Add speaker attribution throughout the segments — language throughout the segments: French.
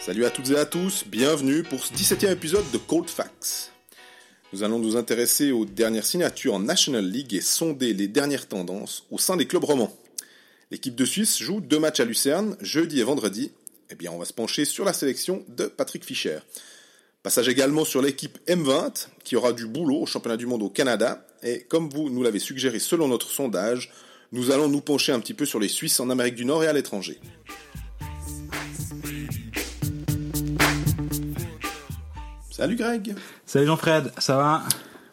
Speaker 1: Salut à toutes et à tous, bienvenue pour ce 17e épisode de Cold Facts. Nous allons nous intéresser aux dernières signatures en National League et sonder les dernières tendances au sein des clubs romans. L'équipe de Suisse joue deux matchs à Lucerne, jeudi et vendredi. Eh bien, on va se pencher sur la sélection de Patrick Fischer. Passage également sur l'équipe M20, qui aura du boulot au championnat du monde au Canada. Et comme vous nous l'avez suggéré selon notre sondage, nous allons nous pencher un petit peu sur les Suisses en Amérique du Nord et à l'étranger. Salut Greg
Speaker 2: Salut Jean-Fred, ça va?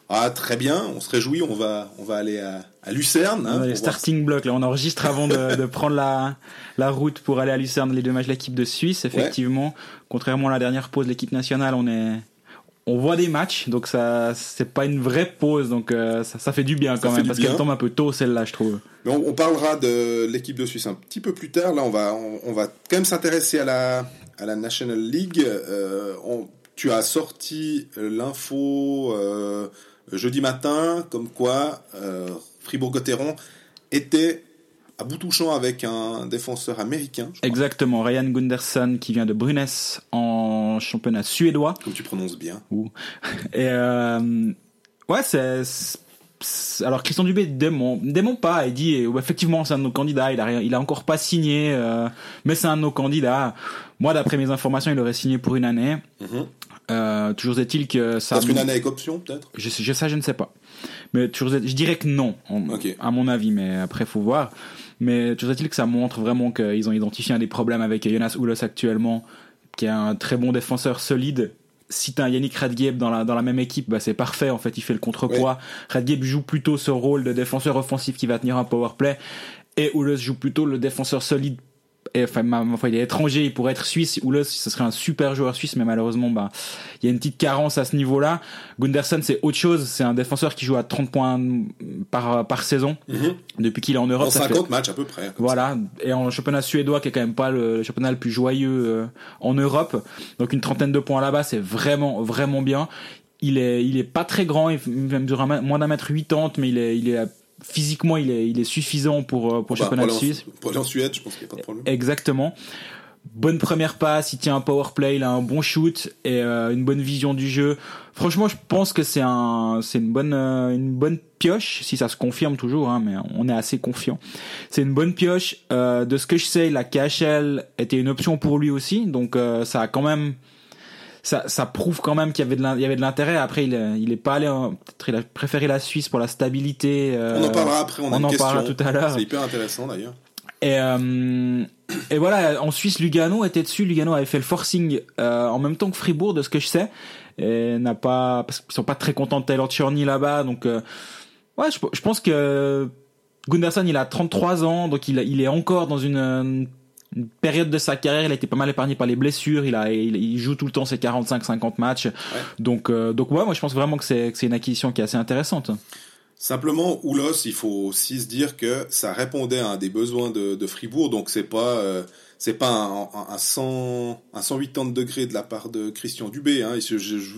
Speaker 1: Ah très bien, on se réjouit, on va, on va aller à, à Lucerne. Hein,
Speaker 2: les
Speaker 1: voir-
Speaker 2: starting blocks, là, on enregistre avant de, de prendre la, la route pour aller à Lucerne, les deux matchs de l'équipe de Suisse, effectivement. Contrairement à la dernière pause de l'équipe nationale, on est... On voit des matchs, donc ça, c'est pas une vraie pause, donc euh, ça, ça fait du bien quand même, parce qu'elle tombe un peu tôt celle-là, je trouve.
Speaker 1: Mais on, on parlera de l'équipe de Suisse un petit peu plus tard. Là, on va, on, on va quand même s'intéresser à la, à la National League. Euh, on- tu as sorti l'info euh, jeudi matin, comme quoi euh, Fribourg-Gotteron était à bout touchant avec un défenseur américain,
Speaker 2: Exactement, Ryan Gunderson qui vient de Brunnes en championnat suédois.
Speaker 1: comme tu prononces bien.
Speaker 2: Ouh. Et euh, ouais, c'est. Alors Christian Dubé dément, dément pas, il dit euh, effectivement c'est un de nos candidats, il a, il a encore pas signé, euh, mais c'est un de nos candidats. Moi d'après mes informations il aurait signé pour une année.
Speaker 1: Mhm.
Speaker 2: Euh, toujours est-il que ça...
Speaker 1: Parce qu'une année avec option, peut-être?
Speaker 2: Je, sais- je, ça je ne sais pas. Mais toujours est- je dirais que non, en-
Speaker 1: Ok.
Speaker 2: à mon avis, mais après faut voir. Mais toujours est-il que ça montre vraiment qu'ils ont identifié un des problèmes avec Jonas Oulos actuellement, qui est un très bon défenseur solide. Si t'as un Yannick Radgeb dans la, dans la même équipe, bah c'est parfait, en fait, il fait le contrepoids. Radgeb joue plutôt ce rôle de défenseur offensif qui va tenir un power play, et Oulos joue plutôt le défenseur solide. Et, enfin, foi, il est étranger, il pourrait être suisse. Oulos, ce serait un super joueur suisse, mais malheureusement, bah, il y a une petite carence à ce niveau-là. Gunderson, c'est autre chose. C'est un défenseur qui joue à 30 points par, par saison
Speaker 1: Mhm.
Speaker 2: depuis qu'il est en Europe.
Speaker 1: En
Speaker 2: ça fait-
Speaker 1: 50 matchs à peu près.
Speaker 2: voilà, et en championnat suédois, qui est quand même pas le, le championnat le plus joyeux euh, en Europe. Donc une trentaine de points là-bas, c'est vraiment, vraiment bien. Il est, il est pas très grand, il mètre- moins d'un mètre 80, mais il est, il est physiquement, il est, il est suffisant pour euh, pour le
Speaker 1: Bah,
Speaker 2: championnat de Suisse.
Speaker 1: Pour aller en Suède, je pense qu'il n'y a pas de problème.
Speaker 2: Exactement. Bonne première passe, il tient un power play, il a un bon shoot et euh, une bonne vision du jeu. Franchement, je pense que c'est un, c'est une bonne, euh, une bonne pioche, si ça se confirme toujours, hein, mais on est assez confiant. C'est une bonne pioche. Euh, de ce que je sais, la KHL était une option pour lui aussi, donc euh, ça a quand même, ça, ça prouve quand même qu'il y avait de l'intérêt. Après, il, est- il est pas allé, en- peut-être il a préféré la Suisse pour la stabilité. euh,
Speaker 1: On en parlera après, on a une
Speaker 2: en
Speaker 1: question.
Speaker 2: parlera tout à l'heure.
Speaker 1: C'est hyper intéressant d'ailleurs.
Speaker 2: Et, euh, et voilà, en Suisse, Lugano était dessus. Lugano avait fait le forcing euh, en même temps que Fribourg, de ce que je sais. Et n'a pas, parce qu'ils sont pas très contents de Taylor Chorny là-bas. Donc, euh, ouais, je, je pense que Gunderson, il a 33 ans, donc il, il est encore dans une, euh, une période de sa carrière. Il a été pas mal épargné par les blessures. Il a, il, il joue tout le temps ses 45-50 matchs. Donc, euh, donc ouais, moi je pense vraiment que c'est, une acquisition qui est assez intéressante.
Speaker 1: Simplement, Oulos, il faut aussi se dire que ça répondait à un des besoins de, de Fribourg, donc c'est pas euh, c'est pas un, un, un 100 un 180 degrés de la part de Christian Dubé. Hein.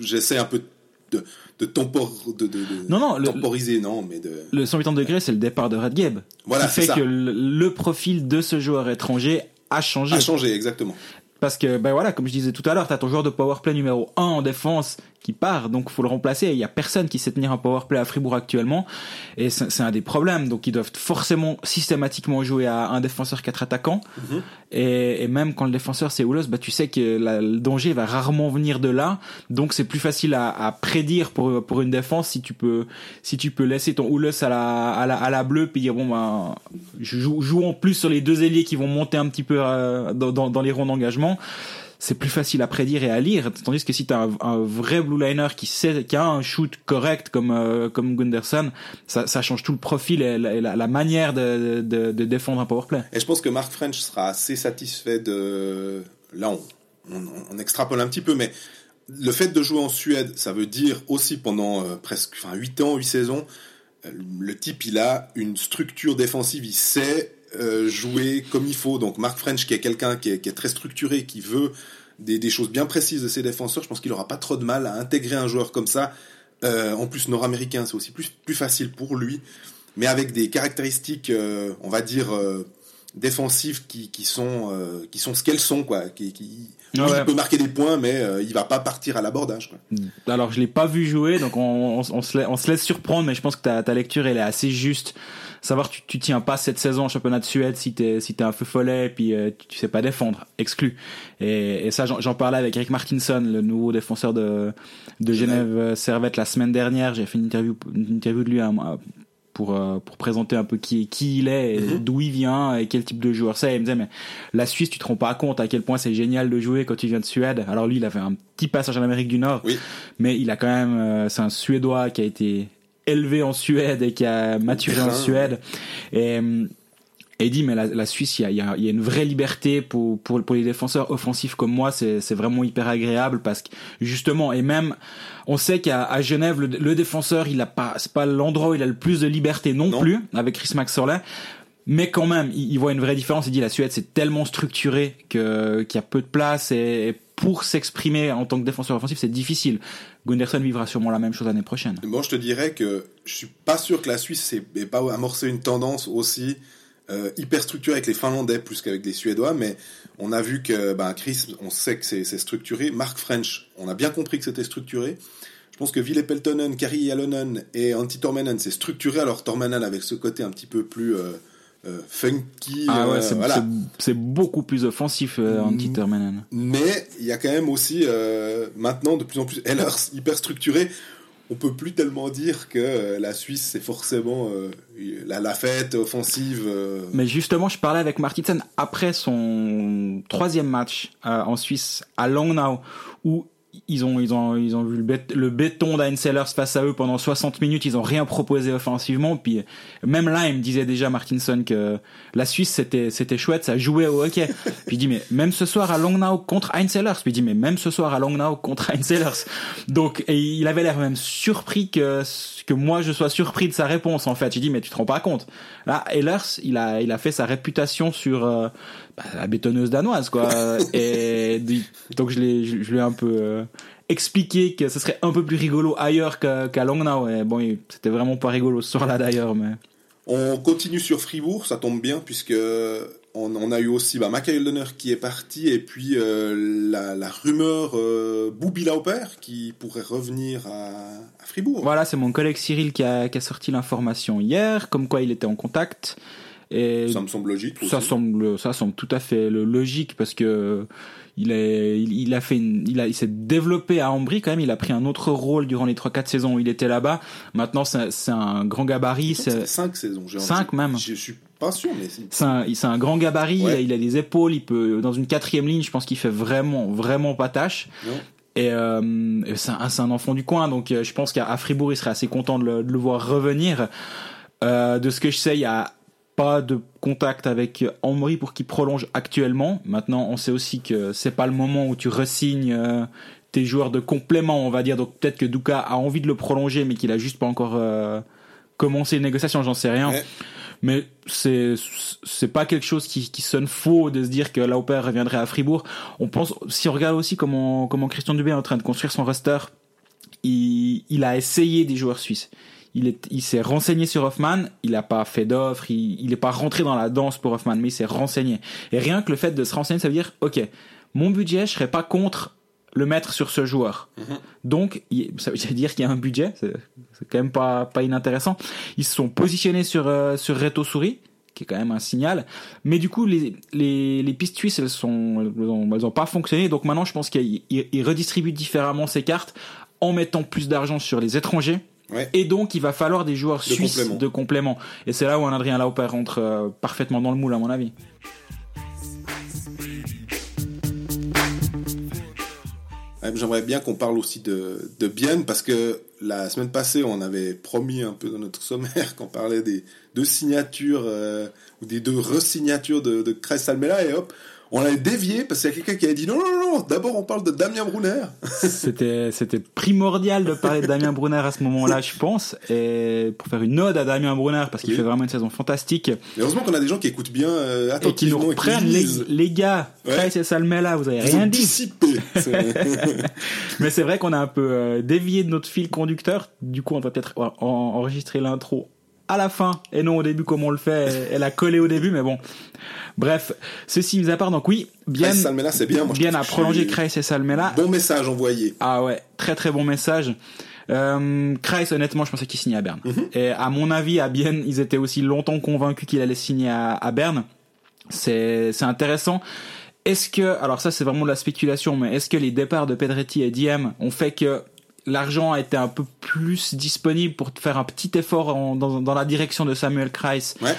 Speaker 1: J'essaie un peu de de, tempor, de, de, de
Speaker 2: Non, non, le-
Speaker 1: temporiser, non, mais de
Speaker 2: Le 180 degrés, c'est le départ de Radgeb.
Speaker 1: Voilà,
Speaker 2: qui fait
Speaker 1: ça.
Speaker 2: que le, le profil de ce joueur étranger a changé.
Speaker 1: a changé exactement.
Speaker 2: Parce que, ben voilà, comme je disais tout à l'heure, t'as ton joueur de powerplay numéro 1 en défense qui part, donc faut le remplacer. Il y a personne qui sait tenir un powerplay à Fribourg actuellement, et c'est un des problèmes. Donc ils doivent forcément systématiquement jouer à un défenseur quatre attaquants.
Speaker 1: Mhm.
Speaker 2: Et, et même quand le défenseur c'est Oulos, bah tu sais que la- le danger va rarement venir de là, donc c'est plus facile à, à prédire pour pour une défense si tu peux si tu peux laisser ton Oulos à la à la, à la bleue puis dire bon bah joue, jouons plus sur les deux ailiers qui vont monter un petit peu euh, dans, dans, dans les ronds d'engagement. C'est plus facile à prédire et à lire, tandis que si t'as un, un vrai blue liner qui sait, qui a un shoot correct comme euh, comme Gunderson, ça, change tout le profil et la, manière de, défendre un powerplay.
Speaker 1: Et je pense que Mark French sera assez satisfait de. Là, on, on, on extrapole un petit peu, mais le fait de jouer en Suède, ça veut dire aussi pendant euh, presque enfin, 8 ans, 8 saisons, euh, le type, il a une structure défensive, il sait euh, jouer comme il faut. Donc Mark French, qui est quelqu'un qui est, qui est très structuré, qui veut des, des choses bien précises de ses défenseurs, je pense qu'il aura pas trop de mal à intégrer un joueur comme ça. Euh, en plus, nord-américain, c'est aussi plus, plus facile pour lui. mais avec des caractéristiques, euh, on va dire, défensives qui, qui sont, qui sont ce qu'elles sont, quoi. Qui, qui- oui,
Speaker 2: Ouais.
Speaker 1: il peut marquer des points, mais il va pas partir à l'abordage, quoi.
Speaker 2: Alors je l'ai pas vu jouer, donc on, on, on se, la- on se laisse surprendre, mais je pense que ta, ta lecture elle est assez juste. Savoir tu, tu tiens pas cette saison au championnat de Suède si t'es si t'es un feu follet et puis euh, tu, tu sais pas défendre, exclu. Et, et ça j'en parlais avec Eric Martinson, le nouveau défenseur de de Genève euh, Servette la semaine dernière. J'ai fait une interview une interview de lui à, à- pour euh, pour présenter un peu qui qui il est,
Speaker 1: Mhm.
Speaker 2: d'où il vient et quel type de joueur c'est. Il me disait mais la Suisse tu te rends pas compte à quel point c'est génial de jouer quand tu viens de Suède. Alors lui il a fait un petit passage en Amérique du Nord
Speaker 1: Oui.
Speaker 2: mais il a quand même euh, c'est un suédois qui a été élevé en Suède et qui a maturé en. Suède et euh, et il dit mais la, la Suisse il y a, il y, a, il y a une vraie liberté pour, pour pour les défenseurs offensifs comme moi c'est vraiment hyper agréable parce que justement et même on sait qu'à Genève le, le défenseur il a pas c'est pas l'endroit où il a le plus de liberté non,
Speaker 1: Non.
Speaker 2: plus avec Chris Maxorley mais quand même, il, il voit une vraie différence. Il dit la Suède c'est tellement structuré que qu'il y a peu de place et, et pour s'exprimer en tant que défenseur offensif c'est difficile. Gunderson vivra sûrement la même chose l'année prochaine.
Speaker 1: Bon, je te dirais que je suis pas sûr que la Suisse ait, pas amorcé une tendance aussi euh, hyper structurée avec les Finlandais plus qu'avec les Suédois, mais on a vu que ben, Chris, on sait que c'est c'est structuré. Mark French, on a bien compris que c'était structuré. Je pense que Ville Peltonen, Kari Jalonen et Antti Tormenen, c'est structuré. Alors Tormenen avec ce côté un petit peu plus euh, euh, funky.
Speaker 2: Ah ouais,
Speaker 1: euh,
Speaker 2: c'est
Speaker 1: voilà.
Speaker 2: beaucoup plus offensif euh, Antti
Speaker 1: Mm.
Speaker 2: Termanen.
Speaker 1: Mais il y a quand même aussi euh, maintenant de plus en plus Ehlers hyper structuré. On peut plus tellement dire que euh, la Suisse c'est forcément euh, la, la fête offensive. euh,
Speaker 2: Mais justement, je parlais avec Martinsen après son troisième match euh, en Suisse à Langnau où ils ont ils ont ils ont vu le, bét- le béton d'Heinz Sellers face à eux pendant 60 minutes, ils ont rien proposé offensivement puis même là, il me disait déjà Martinson que la Suisse c'était c'était chouette, ça jouait au hockey. puis il dit mais même ce soir à Langnau contre Heinz Sellers, puis il dit mais même ce soir à Langnau contre Heinz Sellers. Donc et il avait l'air même surpris que que moi je sois surpris de sa réponse en fait. J'ai dit mais tu te rends pas compte. Là, Ehlers, il a, il a fait sa réputation sur euh, la bétonneuse danoise, quoi. et donc je l'ai, je, je lui ai un peu euh, expliqué que ce serait un peu plus rigolo ailleurs qu'à, Langnau. Et bon, c'était vraiment pas rigolo ce soir-là d'ailleurs, mais.
Speaker 1: On continue sur Fribourg, ça tombe bien puisque on, on a eu aussi bah, Michael Donner qui est parti et puis euh, la, la rumeur euh, Boubi Lauper qui pourrait revenir à, à Fribourg.
Speaker 2: Voilà, c'est mon collègue Cyril qui a, qui a sorti l'information hier, comme quoi il était en contact. Et
Speaker 1: Ça me semble logique.
Speaker 2: ça
Speaker 1: aussi.
Speaker 2: semble, ça semble tout à fait logique parce que il est, il, il a fait, une- il a, il s'est développé à Ambry quand même. Il a pris un autre rôle durant les trois quatre saisons où il était là-bas. Maintenant, c'est c'est un grand gabarit. C'est
Speaker 1: c'était cinq saisons. j'ai
Speaker 2: Cinq
Speaker 1: envie-
Speaker 2: même.
Speaker 1: Je, suis pas sûr, mais
Speaker 2: c'est un, c'est un grand gabarit.
Speaker 1: Ouais.
Speaker 2: Il a des épaules. Il peut dans une quatrième ligne. Je pense qu'il fait vraiment, vraiment pas tâche.
Speaker 1: Non.
Speaker 2: Et euh, c'est un, c'est un enfant du coin, donc euh, je pense qu'à Fribourg, il serait assez content de le, de le voir revenir. Euh, de ce que je sais, il y a pas de contact avec Ambry pour qu'il prolonge actuellement. Maintenant, on sait aussi que c'est pas le moment où tu resignes euh, tes joueurs de complément, on va dire. Donc peut-être que Duka a envie de le prolonger, mais qu'il a juste pas encore euh, commencé les négociations, j'en sais rien.
Speaker 1: Ouais.
Speaker 2: Mais c'est c'est pas quelque chose qui, qui sonne faux de se dire que Lauper reviendrait à Fribourg. On pense si on regarde aussi comment comment Christian Dubé est en train de construire son roster, il, il a essayé des joueurs suisses. Il est il s'est renseigné sur Hoffman, il a pas fait d'offre, il il est pas rentré dans la danse pour Hoffman, mais il s'est renseigné. Et rien que le fait de se renseigner, ça veut dire OK, mon budget, je serais pas contre le mettre sur ce joueur. Donc, il- ça veut dire qu'il y a un budget, c'est quand même pas, pas inintéressant. Ils se sont positionnés sur, euh, sur Reto Souris, qui est quand même un signal. Mais du coup, les, les, les pistes suisses, elles, sont, elles, ont, elles ont pas fonctionné. Donc maintenant, je pense qu'ils ils- ils redistribuent différemment ces cartes en mettant plus d'argent sur les étrangers.
Speaker 1: Ouais.
Speaker 2: Et donc, il va falloir des joueurs
Speaker 1: De
Speaker 2: suisses
Speaker 1: complément.
Speaker 2: de complément. Et c'est là où un Adrien Lauper rentre euh, parfaitement dans le moule, à mon avis.
Speaker 1: J'aimerais bien qu'on parle aussi de, de Bienne parce que la semaine passée, on avait promis un peu dans notre sommaire qu'on parlait des deux signatures euh, ou des deux re-signatures de, de Kreis Almela et hop, on l'a dévié parce qu'il y a quelqu'un qui avait dit non, non, non, d'abord on parle de Damien Brunner.
Speaker 2: C'était, c'était primordial de parler de Damien Brunner à ce moment-là, je pense, et pour faire une ode à Damien Brunner, parce qu'il
Speaker 1: Oui.
Speaker 2: fait vraiment une saison fantastique,
Speaker 1: Et heureusement qu'on a des gens qui écoutent bien euh,
Speaker 2: et qui nous
Speaker 1: attentivement
Speaker 2: reprennent, les, les gars,
Speaker 1: Ouais.
Speaker 2: Price et Salmela, vous avez
Speaker 1: Ils
Speaker 2: rien dit.
Speaker 1: dissipé. C'est-
Speaker 2: Mais c'est vrai qu'on a un peu euh, dévié de notre fil conducteur, du coup on va peut-être en- en- enregistrer l'intro à la fin et non au début comme on le fait. Elle a collé au début, mais bon. Bref, ceci mis à part, donc oui, bien,
Speaker 1: Salmela, c'est bien. Moi,
Speaker 2: bien à prolonger Kreis et Salmela.
Speaker 1: Bon message envoyé.
Speaker 2: Ah ouais, très très bon message. Euh, Kreis, honnêtement, je pensais qu'il signait à Berne. Et à mon avis, à Bienne, ils étaient aussi longtemps convaincus qu'il allait signer à, à Berne. C'est c'est intéressant. Est-ce que, alors ça c'est vraiment de la spéculation, mais est-ce que les départs de Pedretti et Diem ont fait que l'argent a été un peu plus disponible pour faire un petit effort en- dans, dans la direction de Samuel Kreis.
Speaker 1: Ouais.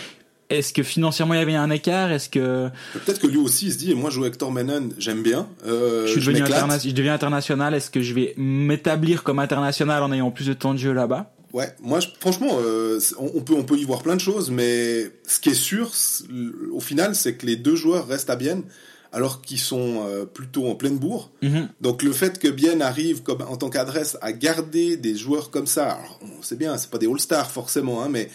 Speaker 2: Est-ce que financièrement il y avait un écart? Est-ce que
Speaker 1: Peut-être que lui aussi il se dit, moi jouer Hector Menon, j'aime bien. Euh,
Speaker 2: je suis devenu interna- je deviens international. Est-ce que je vais m'établir comme international en ayant plus de temps de jeu là-bas?
Speaker 1: Ouais, moi je- franchement, euh, on, peut on peut y voir plein de choses, mais ce qui est sûr, au final, c'est que les deux joueurs restent à Bienne, alors qu'ils sont euh, plutôt en pleine bourre.
Speaker 2: Mhm.
Speaker 1: Donc le fait que Bienne arrive comme en tant qu'adresse à garder des joueurs comme ça, alors on sait bien, c'est pas des All-Stars forcément, hein, mais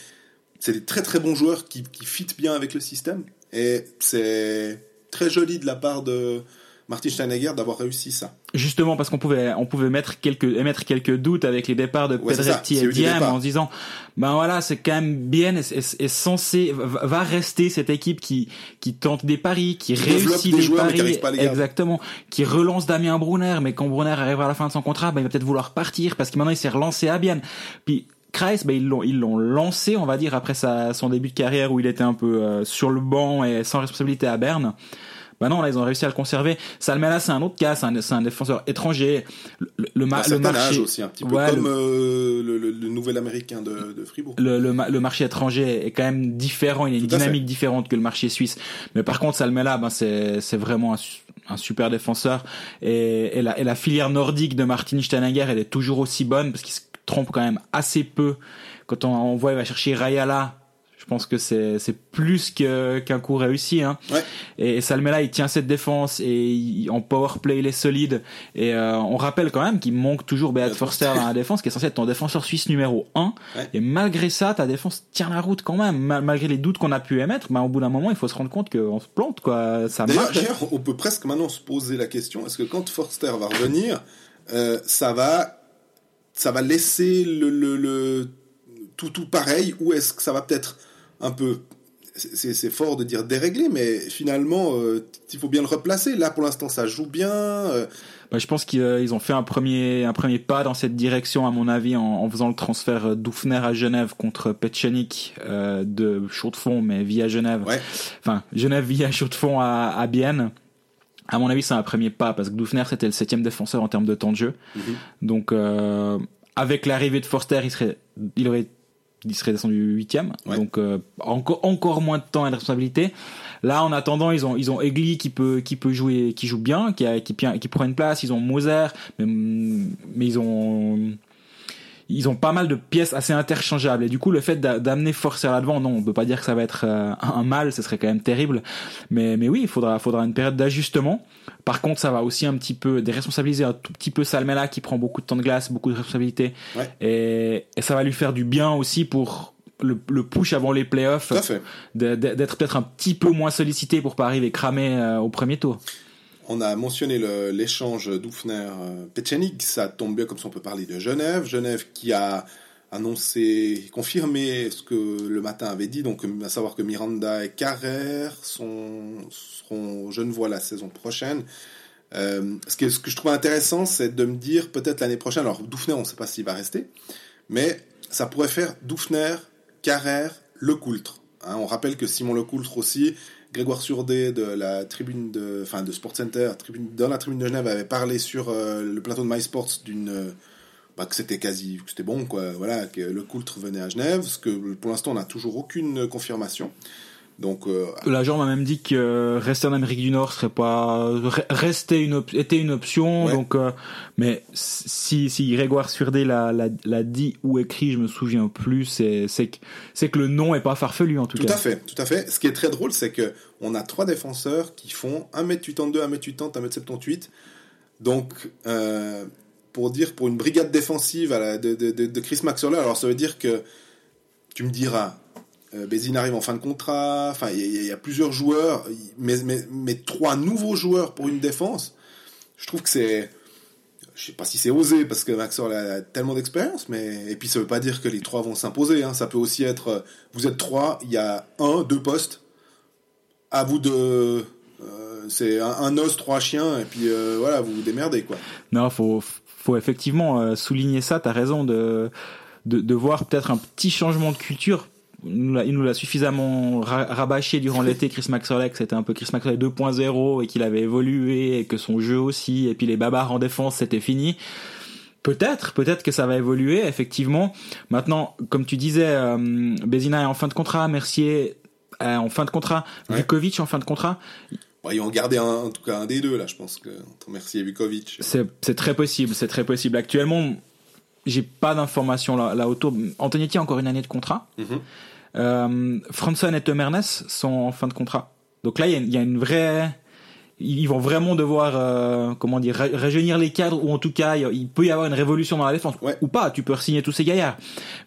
Speaker 1: c'est des très très bons joueurs qui qui fitent bien avec le système, et c'est très joli de la part de Martin Steinegger d'avoir réussi ça.
Speaker 2: Justement parce qu'on pouvait on pouvait mettre quelques émettre quelques doutes avec les départs de
Speaker 1: Ouais,
Speaker 2: Pedretti et
Speaker 1: départs.
Speaker 2: en se disant ben voilà c'est quand même bien est, est- est censé va rester cette équipe qui qui tente des paris qui,
Speaker 1: Qui
Speaker 2: réussit
Speaker 1: des qui
Speaker 2: paris
Speaker 1: arrive pas à les garder.
Speaker 2: exactement qui relance Damien Brunner mais quand Brunner arrivera à la fin de son contrat ben il va peut-être vouloir partir parce que maintenant il s'est relancé à Bienne puis Kreis, ben ils l'ont ils l'ont lancé, on va dire après sa, son début de carrière où il était un peu euh, sur le banc et sans responsabilité à Berne. Ben non, là ils ont réussi à le conserver. Salmela c'est un autre cas, c'est un, c'est un défenseur étranger. Le, le, le ma- marché
Speaker 1: âge aussi, un petit peu
Speaker 2: Ouais,
Speaker 1: comme
Speaker 2: le-
Speaker 1: euh, le, le- le nouvel américain de, de Fribourg.
Speaker 2: le, le, ma- le marché étranger est quand même différent, il a une
Speaker 1: fait.
Speaker 2: dynamique différente que le marché suisse. Mais par contre, Salmela, ben c'est c'est vraiment un, un super défenseur. Et, et, la, et la filière nordique de Martin Steinegger, elle est toujours aussi bonne parce qu'il se trompe quand même assez peu. Quand on, on voit, il va chercher Rayala. Je pense que c'est c'est plus que qu'un coup réussi. Hein.
Speaker 1: Ouais.
Speaker 2: Et, et Salmela, il tient cette défense et il- en power play, il est solide. Et euh, on rappelle quand même qu'il manque toujours Beat Forster dans la défense, qui est censé être ton défenseur suisse numéro 1.
Speaker 1: Ouais.
Speaker 2: Et malgré ça, ta défense tient la route quand même. Mal- malgré les doutes qu'on a pu émettre, ben, au bout d'un moment, il faut se rendre compte qu'on se plante. quoi. Ça marche.
Speaker 1: on peut presque maintenant se poser la question est-ce que quand Forster va revenir, euh, ça va, ça va laisser le, le, le- tout tout pareil ou est-ce que ça va peut-être un peu c'est fort de dire dérégler, mais finalement, euh, il faut bien le replacer. Là, pour l'instant, ça joue bien. euh,
Speaker 2: Ben, je pense qu'ils euh, ont fait un premier, un premier pas dans cette direction, à mon avis, en, en faisant le transfert d'Oufner à Genève contre Petchenik euh, de Chaux-de-Fonds, mais via Genève.
Speaker 1: Ouais.
Speaker 2: Enfin, Genève via Chaux-de-Fonds à, à Bienne. À mon avis, c'est un premier pas parce que Doufner c'était le septième défenseur en termes de temps de jeu.
Speaker 1: Mhm.
Speaker 2: Donc, avec l'arrivée de Forster, il serait, il aurait, il serait descendu huitième.
Speaker 1: Ouais.
Speaker 2: Donc, euh, encore, encore moins de temps et de responsabilité. Là, en attendant, ils ont, ils ont Egli qui peut, qui peut jouer, qui joue bien, qui, a, qui, qui prend une place. Ils ont Moser, mais, mais ils ont, ils ont pas mal de pièces assez interchangeables. Et du coup le fait d'a- d'amener Forcer là-devant non on peut pas dire que ça va être euh, un mal ce serait quand même terrible. Mais mais oui il faudra faudra une période d'ajustement. Par contre ça va aussi un petit peu déresponsabiliser un tout petit peu Salmela qui prend beaucoup de temps de glace beaucoup de responsabilités.
Speaker 1: Ouais.
Speaker 2: et, et ça va lui faire du bien aussi pour le, le push avant les playoffs d'être peut-être un petit peu moins sollicité pour pas arriver cramé euh, au premier tour
Speaker 1: On a mentionné l'échange Doufner-Petchenik, ça tombe bien comme ça on peut parler de Genève. Genève qui a annoncé, confirmé ce que le matin avait dit, donc à savoir que Miranda et Carrère sont, seront genevois la saison prochaine. Euh, ce, que, ce que je trouve intéressant, c'est de me dire peut-être l'année prochaine, alors Doufner, on ne sait pas s'il va rester, mais ça pourrait faire Doufner, Carrère, Lecoultre. Hein, on rappelle que Simon Lecoultre aussi, Grégoire Surdé de la tribune de, enfin de Sport Center, tribune, dans la tribune de Genève, avait parlé sur euh, le plateau de MySports d'une, euh, bah, que c'était quasi, que c'était bon, quoi. Voilà, que Lecoultre venait à Genève, ce que pour l'instant on n'a toujours aucune confirmation. Donc, euh,
Speaker 2: L'agent m'a même dit que euh, rester en Amérique du Nord serait pas re- rester une était une option
Speaker 1: Ouais.
Speaker 2: donc euh, mais si si Grégoire Surdé l'a l'a l'a dit ou écrit je me souviens plus c'est c'est que c'est que le nom est pas farfelu en tout,
Speaker 1: Tout
Speaker 2: cas
Speaker 1: à fait, tout à fait. Ce qui est très drôle, c'est que on a trois défenseurs qui font 1m82, 1m80, 1m78. Donc, euh, pour dire, pour une brigade défensive à la- de, de, de, Chris Maxwell, alors ça veut dire que, tu me diras, Bézine arrive en fin de contrat, enfin, il y, a- plusieurs joueurs, mais, trois nouveaux joueurs pour une défense, je trouve que c'est... je sais pas si c'est osé parce que Maxwell a tellement d'expérience, mais et puis ça veut pas dire que les trois vont s'imposer. Hein. Ça peut aussi être, euh, vous êtes trois, il y a un, deux postes. À vous de, euh, c'est un, os, trois chiens, et puis euh, voilà, vous vous démerdez quoi.
Speaker 2: Non, faut faut effectivement euh, souligner ça. T'as raison de de voir peut-être un petit changement de culture. Il nous l'a- suffisamment ra- rabâché durant l'été, Chris Maxwell, que c'était un peu Chris Maxwell 2.0 et qu'il avait évolué et que son jeu aussi, et puis les babards en défense, c'était fini. Peut-être, peut-être que ça va évoluer, effectivement. Maintenant, comme tu disais, euh, Bézina est en fin de contrat, Mercier est en fin de contrat,
Speaker 1: Ouais.
Speaker 2: Vukovic en fin de contrat.
Speaker 1: Bon, ils vont garder un, en tout cas un des deux là, je pense que entre Mercier et Vukovic.
Speaker 2: C'est très possible, c'est très possible. Actuellement, j'ai pas d'informations là, là autour. Antonetti a encore une année de contrat.
Speaker 1: Mhm.
Speaker 2: Euh, Franson et Temernes sont en fin de contrat. Donc là, il y y a une vraie. Ils vont vraiment devoir, euh, comment dire, ra- rajeunir les cadres, ou en tout cas, il peut y avoir une révolution dans la défense.
Speaker 1: Ouais.
Speaker 2: Ou pas, tu peux signer tous ces gaillards.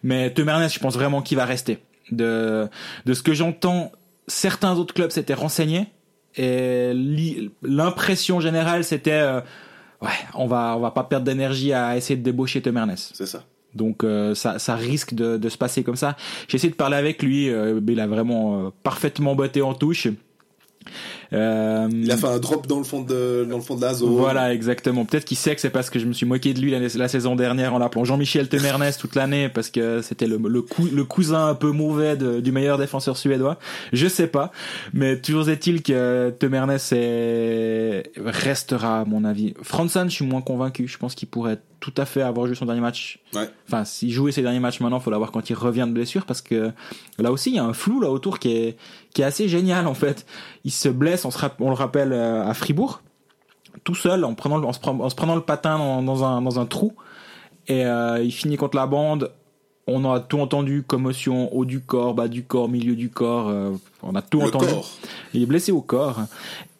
Speaker 2: Mais Temernes, je pense vraiment qu'il va rester. De, de ce que j'entends, certains autres clubs s'étaient renseignés. Et li- l'impression générale, c'était, euh, ouais, on va, on va pas perdre d'énergie à essayer de débaucher Temernes.
Speaker 1: C'est ça.
Speaker 2: Donc euh, ça, risque de, de se passer comme ça. J'ai essayé de parler avec lui, euh, mais il a vraiment euh, parfaitement botté en touche. Euh,
Speaker 1: Il a fait un drop dans le fond de dans le fond de la zone.
Speaker 2: voilà, exactement. Peut-être qu'il sait que c'est parce que je me suis moqué de lui la, saison dernière en l'appelant Jean-Michel Temernes toute l'année parce que c'était le, le, cou- le cousin un peu mauvais de- du meilleur défenseur suédois. Je sais pas, mais toujours est-il que Temernes est... restera à mon avis. Franson, je suis moins convaincu. Je pense qu'il pourrait tout à fait avoir joué son dernier match.
Speaker 1: Ouais.
Speaker 2: Enfin, s'il jouait ses derniers matchs maintenant, faut l'avoir quand il revient de blessure parce que là aussi il y a un flou là autour qui est qui est assez génial en fait. Il se blesse, on se on le rappelle euh, à Fribourg, tout seul en prenant en se, prenant, en se prenant le patin dans, dans un dans un trou et euh, il finit contre la bande. On a tout entendu, commotion, haut du corps, bas du corps, milieu du corps. euh, on a tout
Speaker 1: Le
Speaker 2: entendu.
Speaker 1: corps.
Speaker 2: Il est blessé au corps.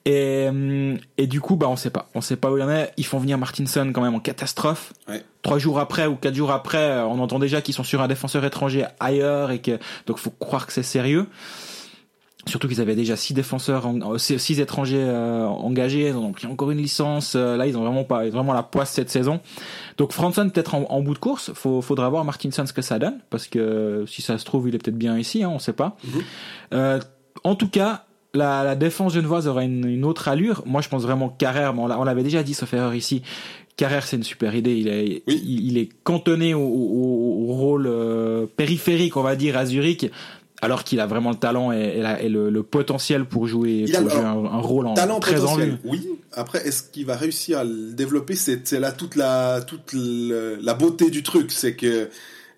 Speaker 2: Et, et du coup, bah, on sait pas. On sait pas où il en est. Ils font venir Martinson quand même en catastrophe.
Speaker 1: Ouais.
Speaker 2: Trois jours après ou quatre jours après, on entend déjà qu'ils sont sur un défenseur étranger ailleurs et que, donc faut croire que c'est sérieux. Surtout qu'ils avaient déjà six défenseurs, en- euh, six étrangers euh, engagés, ils ont pris encore une licence. euh, là, ils ont vraiment pas, ils ont vraiment la poisse cette saison. Donc Franson peut-être en, en bout de course. Faut, faudra voir Martinson ce que ça donne, parce que si ça se trouve, il est peut-être bien ici, hein, on sait pas.
Speaker 1: Mhm.
Speaker 2: Euh, en tout cas, la, la défense genevoise aura une, une autre allure. Moi, je pense vraiment que Carrère, on l'a- on l'avait déjà dit, sauf erreur ici. Carrère, c'est une super idée. Il est,
Speaker 1: Oui.
Speaker 2: il, il est cantonné au, au- au rôle euh, périphérique, on va dire, à Zurich, alors qu'il a vraiment le talent et, et la- et le, le potentiel pour jouer,
Speaker 1: Il
Speaker 2: pour jouer un, un rôle en,
Speaker 1: Talent
Speaker 2: très en lui.
Speaker 1: oui. Après, est-ce qu'il va réussir à le développer? C'est là toute la toute la beauté du truc, c'est que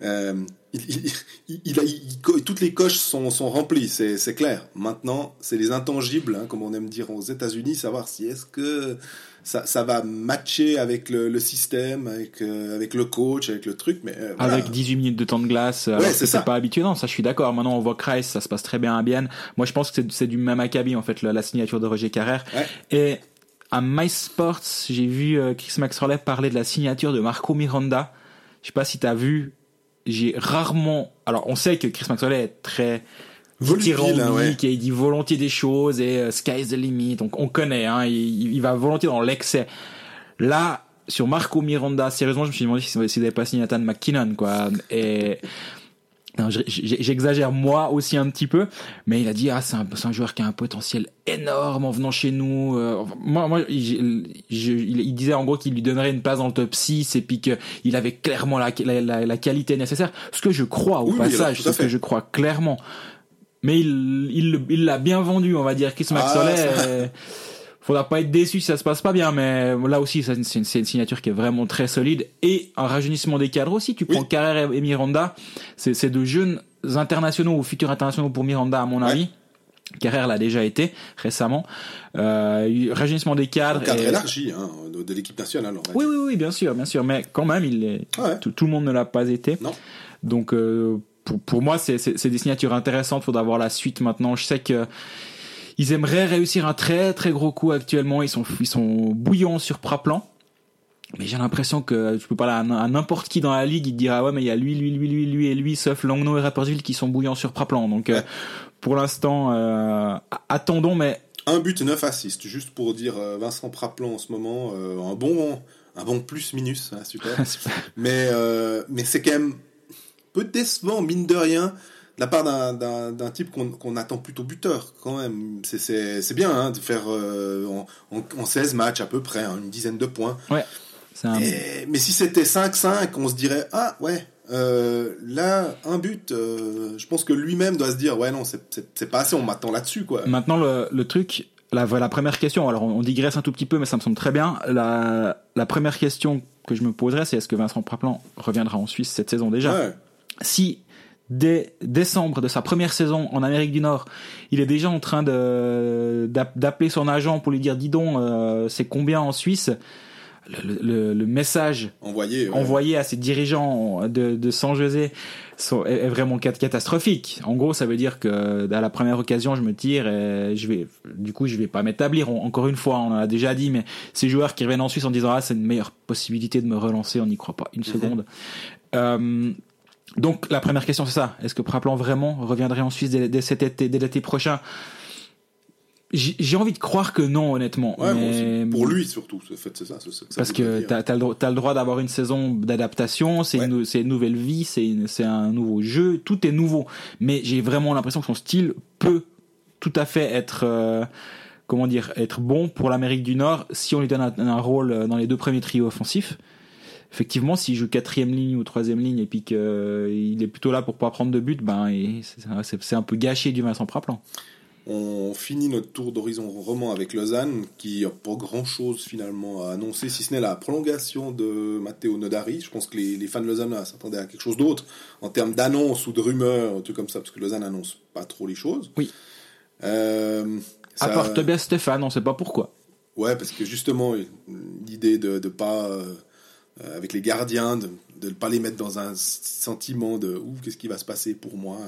Speaker 1: euh, il, il- il- toutes les coches sont, sont remplies, c'est c'est clair. Maintenant, c'est les intangibles, hein, comme on aime dire aux États-Unis, savoir si est-ce que ça, ça va matcher avec le, le système, avec euh, avec le coach, avec le truc, mais euh, voilà.
Speaker 2: Avec 18 minutes de temps de glace,
Speaker 1: Ouais, c'est
Speaker 2: pas habitué. Non, ça je suis d'accord. Maintenant on voit Kreis, ça se passe très bien à Bienne. Moi je pense que c'est- c'est du même acabit en fait la, la signature de Roger Carrère.
Speaker 1: Ouais.
Speaker 2: Et à MySports, j'ai vu Chris Maxwell parler de la signature de Marco Miranda. Je sais pas si t'as vu. J'ai rarement. Alors on sait que Chris Maxwell est très
Speaker 1: Volubile, hein,
Speaker 2: dithyrambique et il dit volontiers des choses et euh, sky's the limit. Donc on connaît. Hein, il, il va volontiers dans l'excès. Là, sur Marco Miranda, sérieusement, je me suis demandé s'il si n'avait pas signé Nathan McKinnon, quoi. Et j'exagère moi aussi un petit peu, mais il a dit ah c'est un, un joueur qui a un potentiel énorme en venant chez nous. Euh, moi, moi, il, je- il- il disait en gros qu'il lui donnerait une place dans le top 6 et puis qu'il avait clairement la, la, la, la qualité nécessaire. Ce que je crois au
Speaker 1: Oui,
Speaker 2: passage, ce que je crois clairement. Mais il il l'a bien vendu, on va dire. Chris
Speaker 1: Ah,
Speaker 2: Maxwell, faudra pas être déçu si ça se passe pas bien, mais là aussi, c'est une, signature qui est vraiment très solide et un rajeunissement des cadres aussi. Tu
Speaker 1: Oui.
Speaker 2: prends Carrère et Miranda, c'est c'est de jeunes internationaux ou futurs internationaux pour Miranda, à mon
Speaker 1: Ouais.
Speaker 2: avis. Carrère l'a déjà été récemment. Euh, rajeunissement des cadres.
Speaker 1: Un cadre
Speaker 2: et-
Speaker 1: élargi hein, de, de l'équipe nationale. on va
Speaker 2: oui, oui, oui, bien sûr, bien sûr, mais quand même, il est,
Speaker 1: Ouais.
Speaker 2: tout, tout le monde ne l'a pas été.
Speaker 1: Non.
Speaker 2: Donc, euh, pour, pour moi, c'est des signatures intéressantes. Faudra voir la suite maintenant. Je sais que ils aimeraient réussir un très très gros coup actuellement. Ils sont ils sont bouillants sur Praplan. Mais j'ai l'impression que tu peux parler à, à n'importe qui dans la ligue, il te dira ouais mais il y a lui, lui, lui, lui, lui et lui, sauf Langnau et Rapperswil qui sont bouillants sur Praplan. Donc euh, pour l'instant, euh, attendons, mais
Speaker 1: Un but, neuf assists. Juste pour dire, euh, Vincent Praplan en ce moment, euh, un bon, un bon plus-minus, ah, super. mais mais c'est quand même peu décevant, mine de rien, la part d'un- type qu'on attend plutôt buteur, quand même. C'est- bien hein, de faire euh, en, en, en 16 matchs à peu près, hein, une dizaine de points.
Speaker 2: Ouais. C'est un-
Speaker 1: Et- mais si c'était 5-5, on se dirait ah ouais, euh, là un but. euh, je pense que lui-même doit se dire ouais non c'est- pas assez, on m'attend là-dessus quoi.
Speaker 2: Maintenant, le, le truc, la, la première question, alors on, on digresse un tout petit peu, mais ça me semble très bien. La, la première question que je me poserais, c'est est-ce que Vincent Praplan reviendra en Suisse cette saison déjà?
Speaker 1: Ouais.
Speaker 2: Si dès décembre de sa première saison en Amérique du Nord, il est déjà en train de d'app- d'appeler son agent pour lui dire dis donc, euh, c'est combien en Suisse? Le, le- le message
Speaker 1: Envoyé. ouais.
Speaker 2: envoyé à ses dirigeants de, de San José est, vraiment cat- catastrophique. En gros, ça veut dire que à la première occasion, je me tire et je vais, du coup, je vais pas m'établir. Encore une fois, on en a déjà dit, mais ces joueurs qui reviennent en Suisse en disant ah c'est une meilleure possibilité de me relancer, on n'y croit pas une seconde. Euh, donc la première question c'est ça. Est-ce que Praplan vraiment reviendrait en Suisse dès, dès cet été, dès l'été prochain? J'ai envie de croire que non, honnêtement.
Speaker 1: Ouais,
Speaker 2: mais-.
Speaker 1: Pour lui surtout, en fait, c'est ça.
Speaker 2: parce que t'as as le, droit- t'as le droit d'avoir une saison d'adaptation, c'est
Speaker 1: Ouais.
Speaker 2: une, nouvelle vie, c'est un nouveau jeu, tout est nouveau. Mais j'ai vraiment l'impression que son style peut tout à fait être, euh, comment dire, être bon pour l'Amérique du Nord si on lui donne un, un rôle dans les deux premiers trios offensifs. Effectivement, s'il joue quatrième ligne ou troisième ligne et puis qu'il est plutôt là pour pas prendre de but, ben c'est- un peu gâché du Vincent Praplan.
Speaker 1: On finit notre tour d'horizon roman avec Lausanne, qui n'a pas grand-chose finalement à annoncer, si ce n'est la prolongation de Matteo Nodari. Je pense que les, les fans de Lausanne s'attendaient à quelque chose d'autre en termes d'annonce ou de rumeurs, un truc comme ça, parce que Lausanne annonce pas trop les choses.
Speaker 2: Oui.
Speaker 1: Euh,
Speaker 2: À
Speaker 1: ça-
Speaker 2: part Tobias Stéphane, on sait pas pourquoi.
Speaker 1: Ouais, parce que justement, l'idée de ne pas, euh, euh, avec les gardiens, de ne pas les mettre dans un sentiment de ouf, qu'est-ce qui va se passer pour moi.